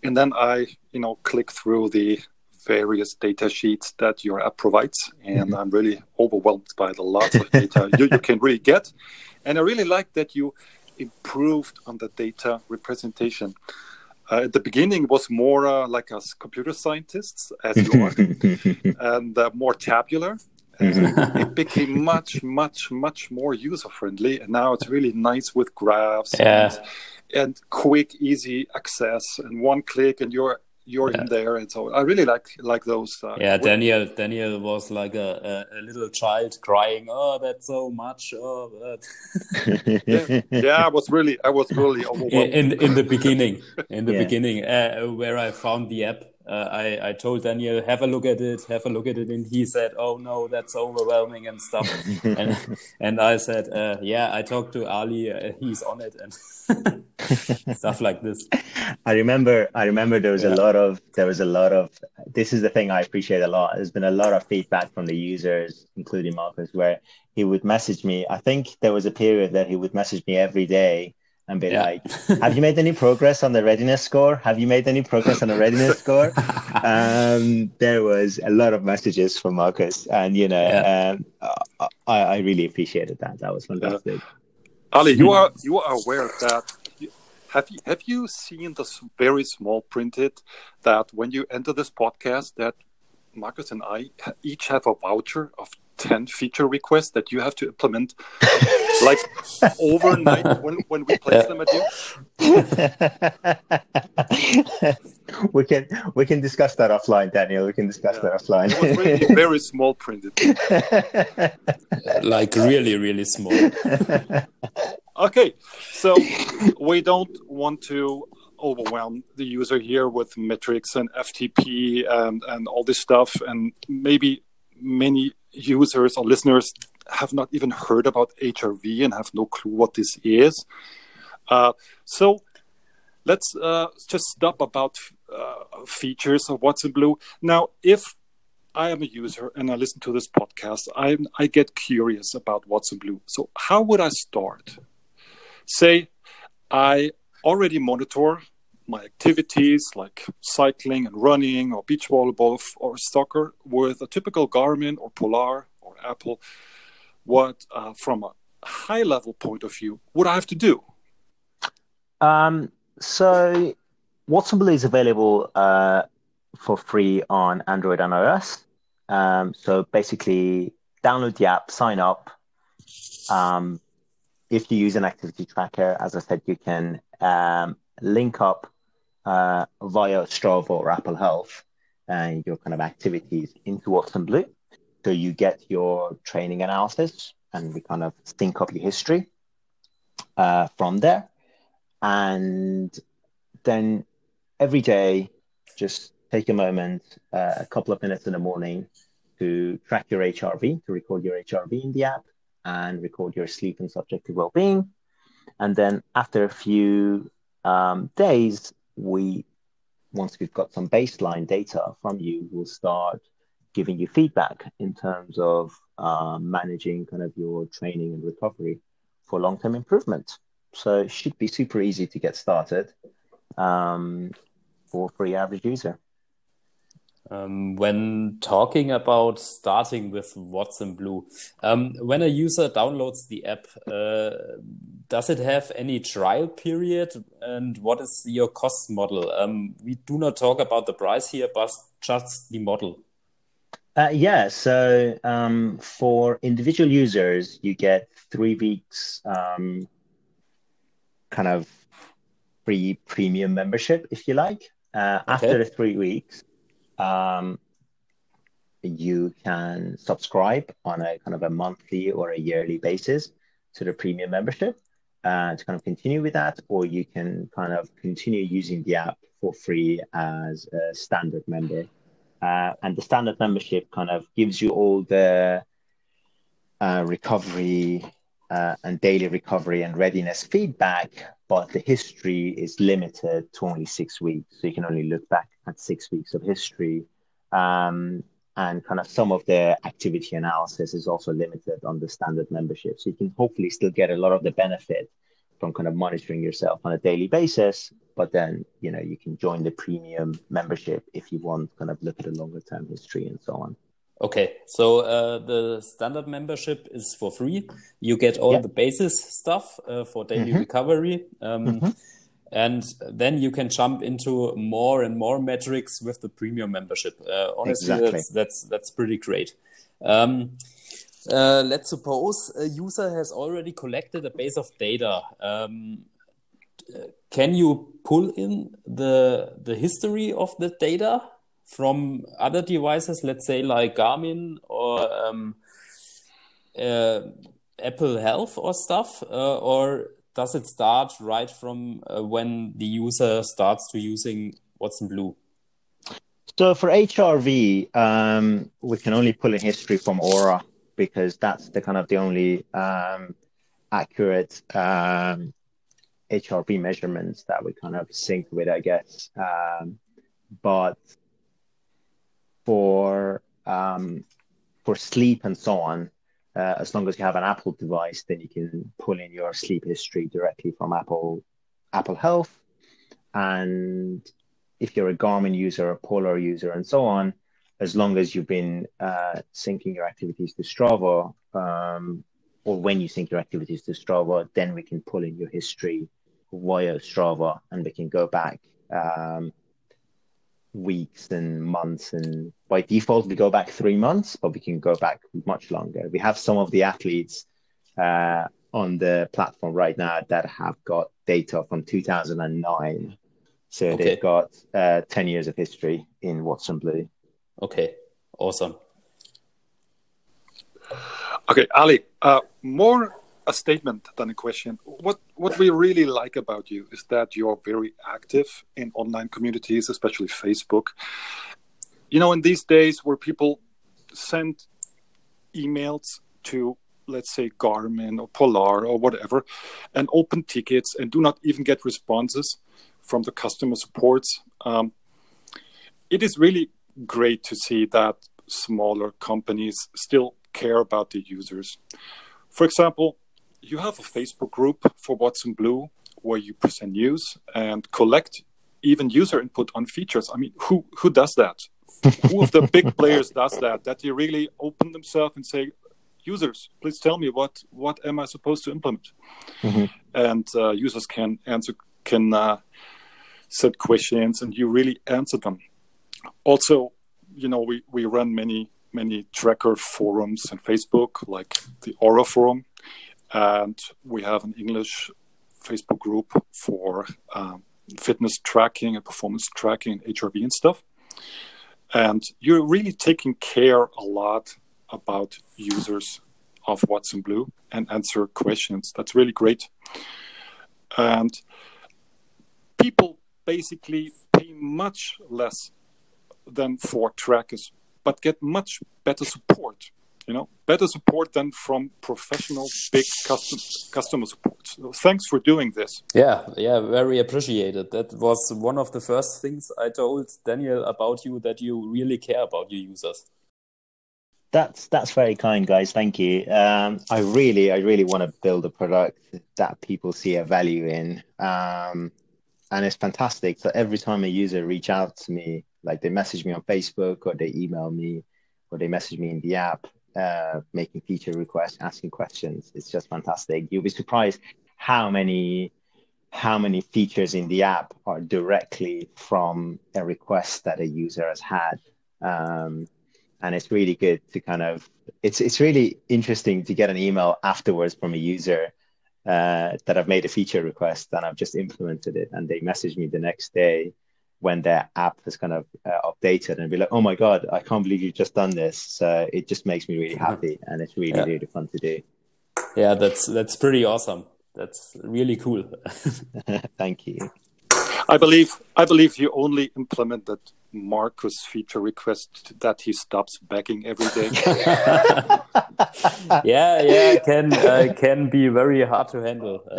And then I, you know, click through the various data sheets that your app provides. And mm-hmm. I'm really overwhelmed by the lots of data *laughs* you, you can really get. And I really like that you improved on the data representation. Uh, at the beginning, it was more uh, like us computer scientists, as you are, *laughs* and uh, more tabular. Mm-hmm. *laughs* it became much, much, much more user friendly, and now it's really nice with graphs yeah. and, and, quick, easy access, and one click, and you're you're yeah. in there, and so I really like like those. Uh, yeah, Daniel Daniel was like a, a, a, little child crying. Oh, that's so much. Oh, *laughs* yeah, yeah, I was really I was really overwhelmed *laughs* in in the beginning. In the yeah. beginning, uh, where I found the app uh, I, I told Daniel, have a look at it, have a look at it. And he said, oh no, that's overwhelming and stuff. *laughs* and, and I said, uh, yeah, I talked to Ali, uh, he's on it and *laughs* stuff like this. I remember, I remember there was yeah. a lot of, there was a lot of, this is the thing I appreciate a lot. There's been a lot of feedback from the users, including Marcus, where he would message me. I think there was a period that he would message me every day and be yeah. like, "Have you made any progress on the readiness score? Have you made any progress on the readiness score?" *laughs* Um, there was a lot of messages from Marcus, and you know, yeah. um, I, I, really appreciated that. That was fantastic. Yeah. Ali, you are you are aware of that. Have you have you seen this very small printed that when you enter this podcast that Marcus and I each have a voucher of 10 feature requests that you have to implement *laughs* like overnight when, when we place them at you? *laughs* We can we can discuss that offline daniel. We can discuss yeah. that offline. It was really *laughs* very small printed. Like really really small. Okay so we don't want to overwhelm the user here with metrics and ftp and and all this stuff and maybe many users or listeners have not even heard about HRV and have no clue what this is. Uh, so let's uh, just stop about uh, features of Watson Blue. Now, if I am a user and I listen to this podcast, I I get curious about Watson Blue. So how would I start? Say I already monitor my activities like cycling and running or beach volleyball or soccer with a typical Garmin or Polar or Apple, what uh, from a, high level point of view, would I have to do? Um, so Watson Blue is available uh, for free on Android and iOS. Um, so basically, download the app, sign up. Um, if you use an activity tracker, as I said, you can um, link up uh, via Strava or Apple Health and your kind of activities into Watson Blue. So you get your training analysis and we kind of think up your history uh, from there. And then every day, just take a moment, uh, a couple of minutes in the morning to track your HRV, to record your HRV in the app and record your sleep and subjective well-being. And then after a few um, days, we once we've got some baseline data from you, we'll start giving you feedback in terms of um, managing kind of your training and recovery for long-term improvement. So it should be super easy to get started um, for free average user. Um, when talking about starting with Watson Blue, um, when a user downloads the app, uh, does it have any trial period? And what is your cost model? Um, we do not talk about the price here, but just the model. Uh, yeah, so um, for individual users, you get three weeks um, kind of free premium membership, if you like. Uh, okay. After the three weeks, um, you can subscribe on a kind of a monthly or a yearly basis to the premium membership uh, to kind of continue with that, or you can kind of continue using the app for free as a standard member. Uh, and the standard membership kind of gives you all the uh, recovery uh, and daily recovery and readiness feedback, but the history is limited to only six weeks. So you can only look back at six weeks of history. Um, and kind of some of the activity analysis is also limited on the standard membership. So you can hopefully still get a lot of the benefit from kind of monitoring yourself on a daily basis. But then, you know, you can join the premium membership if you want kind of look at a longer term history and so on. Okay, so uh, the standard membership is for free. You get all the basis stuff uh, for daily mm-hmm. recovery. Um, mm-hmm. And then you can jump into more and more metrics with the premium membership. Uh, honestly, exactly. that's, that's, that's pretty great. Um, uh, let's suppose a user has already collected a base of data. Um, can you pull in the the history of the data from other devices, let's say like Garmin or um, uh, Apple Health or stuff, uh, or does it start right from uh, when the user starts to using Watson Blue? So for HRV, um, we can only pull in history from Oura because that's the kind of the only um, accurate um, HRV measurements that we kind of sync with, I guess. Um, but for um, for sleep and so on, uh, as long as you have an Apple device, then you can pull in your sleep history directly from Apple Apple Health. And if you're a Garmin user, a Polar user, and so on, as long as you've been uh, syncing your activities to Strava, um, or when you sync your activities to Strava, then we can pull in your history via Strava, and we can go back um, weeks and months. And by default, we go back three months, but we can go back much longer. We have some of the athletes uh, on the platform right now that have got data from 2009. So okay. they've got uh, 10 years of history in Watson Blue. Okay, awesome. Okay, Ali, uh, more a statement than a question. What what we really like about you is that you're very active in online communities, especially Facebook. You know, in these days where people send emails to let's say Garmin or Polar or whatever and open tickets and do not even get responses from the customer supports. Um, it is really great to see that smaller companies still care about the users. For example, you have a Facebook group for Watson Blue where you present news and collect even user input on features. I mean, who who does that? who of the big *laughs* players does that? That they really open themselves and say, users, please tell me what what am I supposed to implement? Mm-hmm. And uh, users can answer can uh, set questions, and you really answer them. Also, you know, we we run many many tracker forums on Facebook, like the Oura forum, and we have an English Facebook group for um, fitness tracking and performance tracking, HRV and stuff. And you're really taking care a lot about users of Watson Blue and answer questions. That's really great. And people basically pay much less than for trackers, but get much better support you know better support than from professional big custom, customer support. So thanks for doing this. Yeah yeah very appreciated. That was one of the first things i told daniel about you that you really care about your users. That's that's very kind guys. Thank you. Um, i really i really want to build a product that people see a value in. Um, and it's fantastic. So every time a user reach out to me like they message me on facebook or they email me or they message me in the app uh, making feature requests, asking questions. It's just fantastic. You'll be surprised how many how many features in the app are directly from a request that a user has had. Um, and it's really good to kind of it's it's really interesting to get an email afterwards from a user uh, that I've made a feature request and I've just implemented it, and they message me the next day when their app is kind of uh, updated and be like, oh my God, I can't believe you've just done this. So it just makes me really happy and it's really, yeah. really fun to do. Yeah, that's, that's pretty awesome. That's really cool. *laughs* *laughs* Thank you. I believe, I believe you only implement implemented Marcus feature request that he stops begging every day. *laughs* yeah, yeah, can uh, can be very hard to handle. *laughs*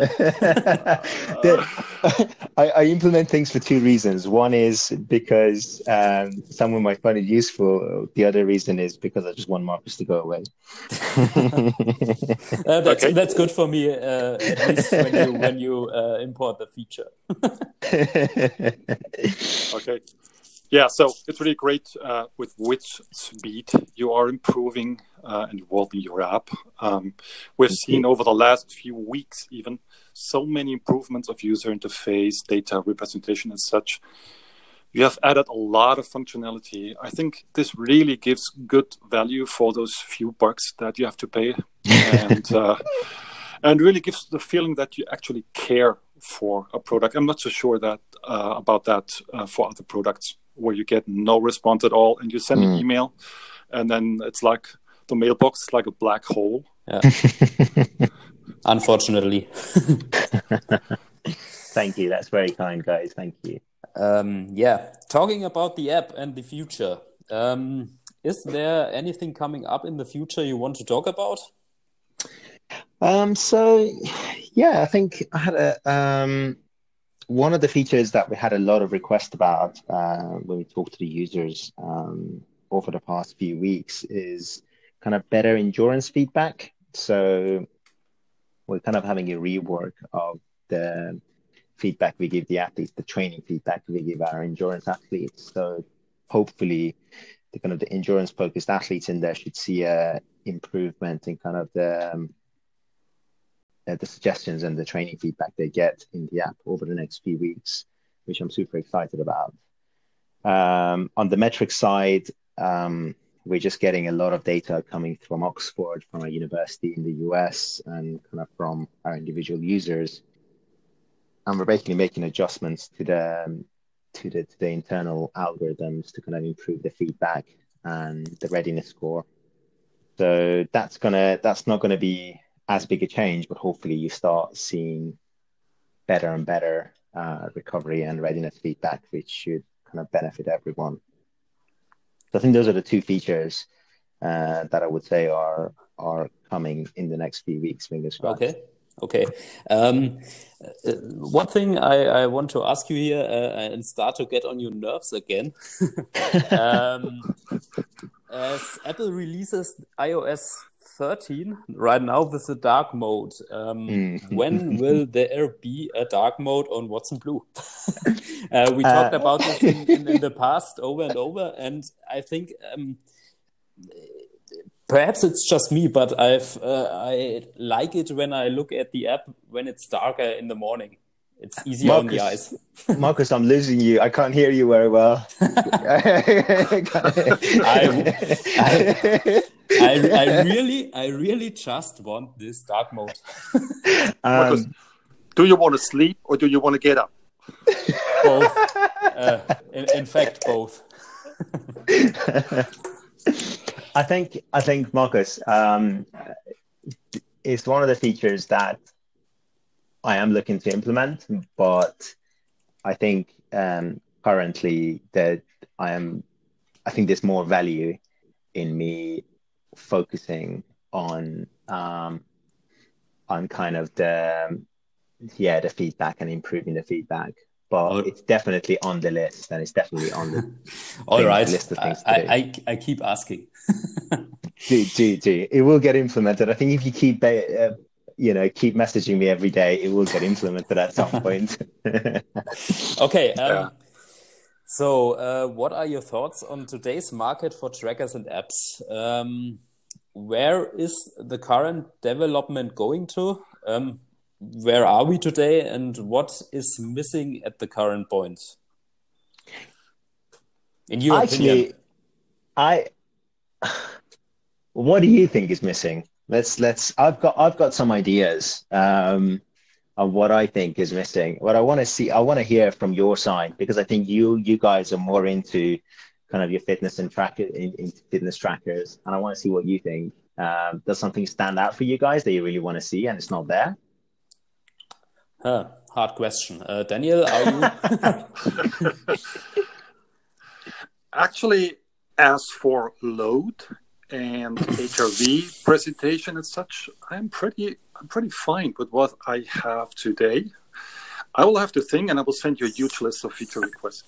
I, I, implement things for two reasons. One is because um, someone might find it useful. The other reason is because I just want Marcus to go away. *laughs* uh, that's okay. that's good for me. Uh, at least when you when you uh, import the feature. okay yeah, so it's really great uh, with which speed you are improving uh, and evolving your app. Um, we've seen over the last few weeks, even so many improvements of user interface, data representation, and such. You have added a lot of functionality. I think this really gives good value for those few bucks that you have to pay, and *laughs* uh, and really gives the feeling that you actually care for a product. I'm not so sure that uh, about that uh, for other products where you get no response at all and you send mm. an email and then it's like the mailbox is like a black hole. Yeah. *laughs* Unfortunately. *laughs* Thank you. That's very kind guys. Thank you. Um, yeah. Talking about the app and the future. Um, is there anything coming up in the future you want to talk about? Um, so yeah i think i had a um, one of the features that we had a lot of requests about uh, when we talked to the users um, over the past few weeks is kind of better endurance feedback. So we're kind of having a rework of the feedback we give the athletes, the training feedback we give our endurance athletes. So hopefully, the kind of the endurance focused athletes in there should see a improvement in kind of the um, uh, the suggestions and the training feedback they get in the app over the next few weeks, which I'm super excited about. Um, on the metric side, um, we're just getting a lot of data coming from Oxford, from a university in the US, and kind of from our individual users. And we're basically making adjustments to the to the, to the internal algorithms to kind of improve the feedback and the readiness score. So that's gonna that's not gonna be as big a change, but hopefully you start seeing better and better uh, recovery and readiness feedback, which should kind of benefit everyone. So I think those are the two features uh, that I would say are are coming in the next few weeks. Fingers crossed. Okay. Okay. Um, uh, one thing I, I, want to ask you here uh, and start to get on your nerves again. *laughs* *laughs* um, as Apple releases iOS 13 right now with the dark mode. Um, mm. when *laughs* will there be a dark mode on Watson Blue? *laughs* uh, we talked uh, about this in, in, in, the *laughs* past over and over, and I think um, perhaps it's just me, but I've uh, I like it when I look at the app when it's darker in the morning. It's easier Marcus, on the eyes. *laughs* Marcus, I'm losing you. I can't hear you very well. *laughs* I, I, I, I, really, I really just want this dark mode. Um, Marcus, do you want to sleep or do you want to get up? Both. Uh, in, in fact, both. *laughs* I think I think Marcus um, is one of the features that I am looking to implement, but I think um, currently that I am I think there's more value in me focusing on um, on kind of the yeah the feedback and improving the feedback. But oh. it's definitely on the list and it's definitely on the *laughs* all right. list of things I, I, I, keep asking. *laughs* Do, do, do. it will get implemented. I think if you keep uh, you know keep messaging me every day it will get implemented at some point *laughs* okay um, yeah. so uh, what are your thoughts on today's market for trackers and apps um, where is the current development going to um, where are we today and what is missing at the current point? In your Actually, opinion, I *sighs* what do you think is missing? Let's let's I've got I've got some ideas um, of what I think is missing. What I want to see, I want to hear from your side because I think you you guys are more into kind of your fitness and tracker in, into fitness trackers, and I want to see what you think. Um, does something stand out for you guys that you really want to see and it's not there? Huh, hard question. Uh, Daniel, are you? *laughs* Actually, as for load and HRV presentation and such, I'm pretty I'm pretty fine with what I have today. I will have to think, and I will send you a huge list of feature requests.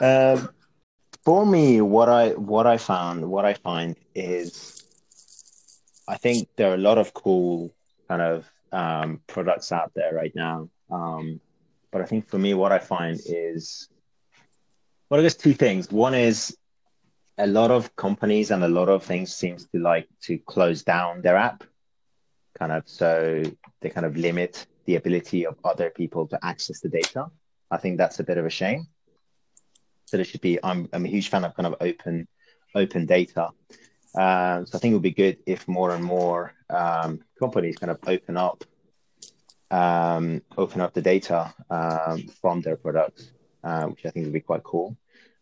*laughs* um, for me, what I what I found, what I find is, I think there are a lot of cool kind of um, products out there right now. Um, but I think for me, what I find is, well, I guess two things. One is a lot of companies and a lot of things seems to like to close down their app, kind of so they kind of limit the ability of other people to access the data. I think that's a bit of a shame. So there should be. I'm I'm a huge fan of kind of open open data. Uh, so I think it would be good if more and more um, companies kind of open up um, open up the data um, from their products, uh, which I think would be quite cool.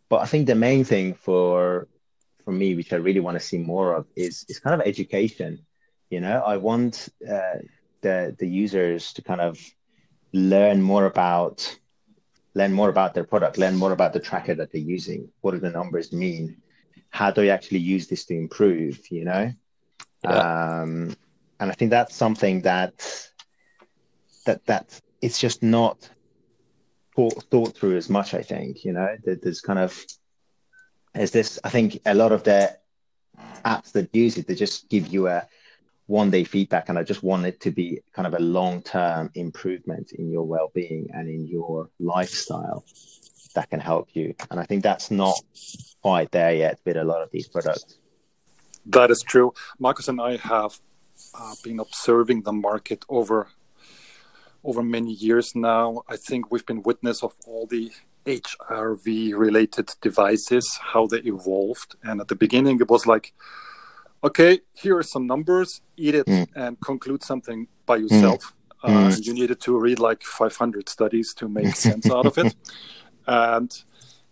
But I think the main thing for for me, which I really want to see more of, is is kind of education. You know, I want uh, the the users to kind of learn more about learn more about their product, learn more about the tracker that they're using. What do the numbers mean? How do I actually use this to improve? You know, yeah. um, and I think that's something that that that it's just not thought, thought through as much. I think you know there's kind of there's this. I think a lot of the apps that use it they just give you a one day feedback and i just want it to be kind of a long term improvement in your well-being and in your lifestyle that can help you and i think that's not quite there yet with a lot of these products that is true marcus and i have uh, been observing the market over over many years now. I think we've been witness of all the HRV related devices, how they evolved. And at the beginning, it was like, okay, here are some numbers, eat it mm. and conclude something by mm. yourself. Mm. Uh, you needed to read like 500 studies to make *laughs* sense out of it. And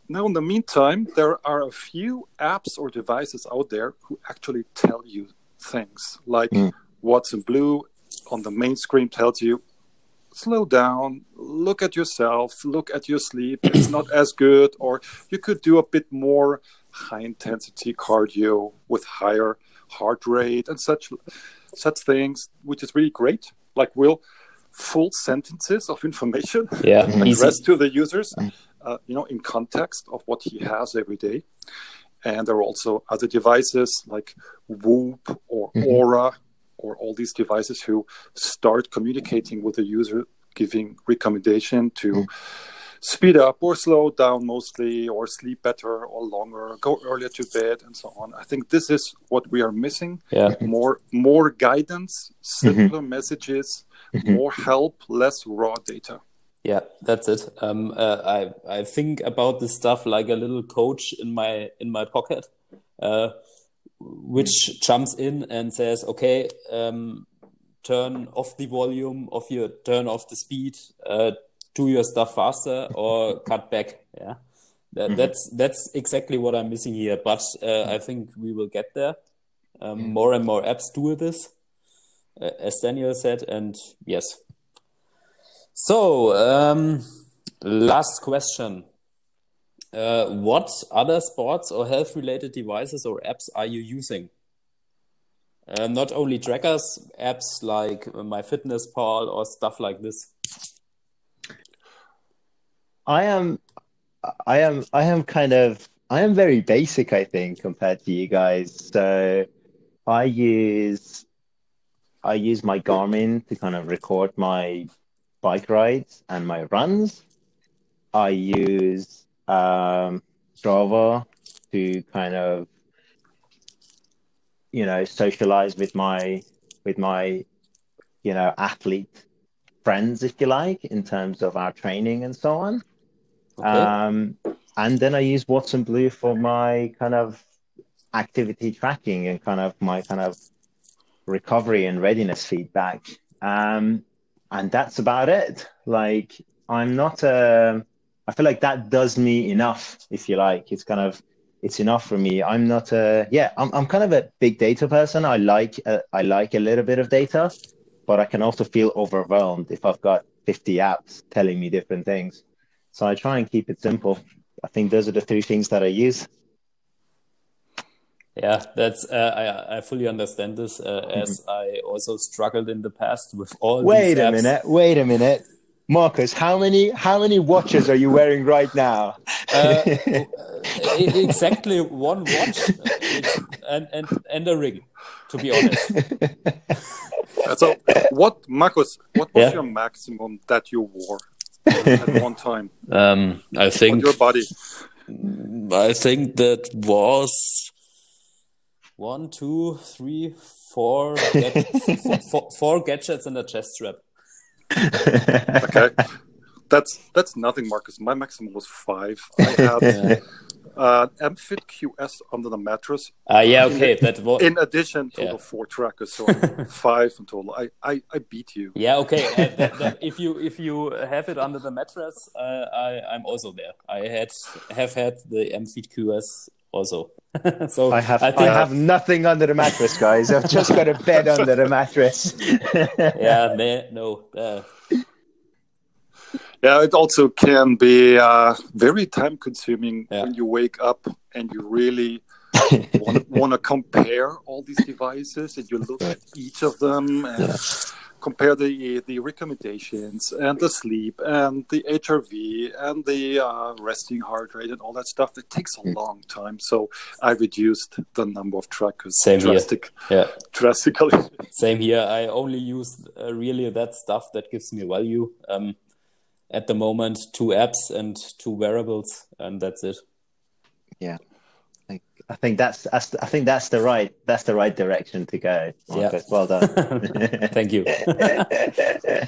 now, in the meantime, there are a few apps or devices out there who actually tell you things like mm. Watson Blue on the main screen tells you slow down, look at yourself, look at your sleep. It's not as good, or you could do a bit more high intensity cardio with higher heart rate and such such things, which is really great. Like will full sentences of information yeah, *laughs* addressed to the users, uh, you know, in context of what he has every day. And there are also other devices like Whoop or mm-hmm. Or all these devices who start communicating with the user, giving recommendation to mm. speed up or slow down mostly, or sleep better or longer, go earlier to bed, and so on. I think this is what we are missing. Yeah. More more guidance, simpler messages, more help, less raw data. Yeah, that's it. Um, uh, I I think about this stuff like a little coach in my in my pocket, uh, which jumps in and says, "Okay, um, turn off the volume of your turn off the speed, uh, do your stuff faster *laughs* or cut back." Yeah, that, that's that's exactly what I'm missing here. But uh, I think we will get there. Um, More and more apps do this, uh, as Daniel said, and yes. So, um, last question. Uh, what other sports or health related devices or apps are you using? Uh, not only trackers, apps like MyFitnessPal or stuff like this. I am, I am, I am kind of, I am very basic, I think, compared to you guys. So I use, I use my Garmin to kind of record my bike rides and my runs. I use um, Strava to kind of, you know, socialize with my, with my, you know, athlete friends, if you like, in terms of our training and so on. Okay. Um, and then I use Watson Blue for my kind of activity tracking and kind of my kind of recovery and readiness feedback. Um, and that's about it. Like I'm not a, I feel like that does me enough, if you like. It's kind of, it's enough for me. I'm not a, yeah, I'm, I'm kind of a big data person. I like, uh, I like a little bit of data, but I can also feel overwhelmed if I've got 50 apps telling me different things. So I try and keep it simple. I think those are the three things that I use. Yeah, that's uh, I I fully understand this uh, as I also struggled in the past with all. Wait a apps. minute. Wait a minute. Marcus, how many how many watches are you wearing right now? Uh, *laughs* e- exactly one watch and and and a ring. To be honest, Uh, *laughs* So, what, Marcus? What was Yeah. your maximum that you wore *laughs* at one time um, I on think your body? I think that was one, two, three, four, get, four, four gadgets and a chest strap. Okay, *laughs* that's that's nothing, Marcus. My maximum was five. *laughs* I had uh, Emfit QS under the mattress. Uh, yeah, okay, that was. In addition to Yeah. the four trackers, so *laughs* five in total. I, I, I beat you. Yeah, okay. uh, that, that, if you if you have it under the mattress, uh, I I'm also there. I had have had the Emfit QS also. *laughs* so I have I, think have nothing under the mattress, guys. I've just got a bed *laughs* under the mattress. *laughs* yeah, no, no uh, Yeah, it also can be uh, very time consuming Yeah. when you wake up and you really want to compare all these devices and you look at each of them and compare the the recommendations and the sleep and the HRV and the uh, resting heart rate and all that stuff. It takes a long time, so I reduced the number of trackers Same here. drastic, yeah. drastically. *laughs* Same here. I only use uh, really that stuff that gives me value. Um, at the moment, two apps and two wearables, and that's it. yeah. I- I think that's, that's I think that's the right that's the right direction to go. Yeah. Marcus. Well done. *laughs* Thank you. *laughs*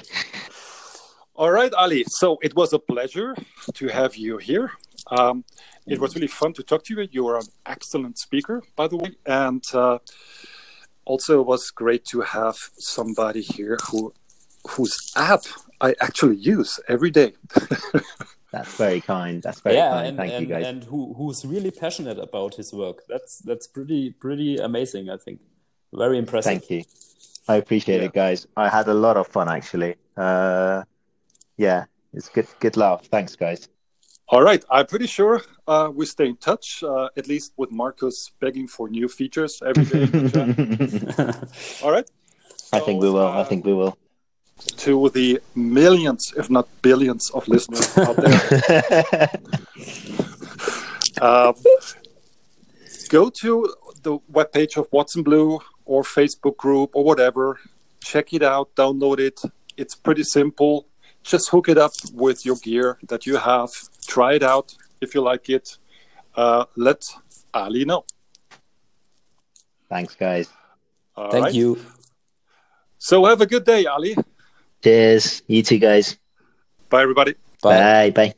All right, Ali. So it was a pleasure to have you here. Um, it was really fun to talk to you. You are an excellent speaker, by the way, and uh, also it was great to have somebody here who whose app I actually use every day. *laughs* That's very kind. That's very yeah, kind. and, Thank and, you guys. and who who's really passionate about his work. That's that's pretty pretty amazing. I think very impressive. Thank you. I appreciate Yeah. it, guys. I had a lot of fun actually. Uh, yeah, it's good. Good laugh. Thanks, guys. All right, I'm pretty sure uh, we stay in touch, uh, at least with Marcus begging for new features every day. in the chat. *laughs* All right. I think we will. I uh, think we will. To the millions, if not billions, of listeners out there. *laughs* um, go to the webpage of Watson Blue or Facebook group or whatever. Check it out, download it. It's pretty simple. just hook it up with your gear that you have. Try it out if you like it. Uh, let Ali know. Thanks, guys. All Thank right. you. So have a good day, Ali. Cheers. You too, guys. Bye, everybody. Bye. Bye. Bye.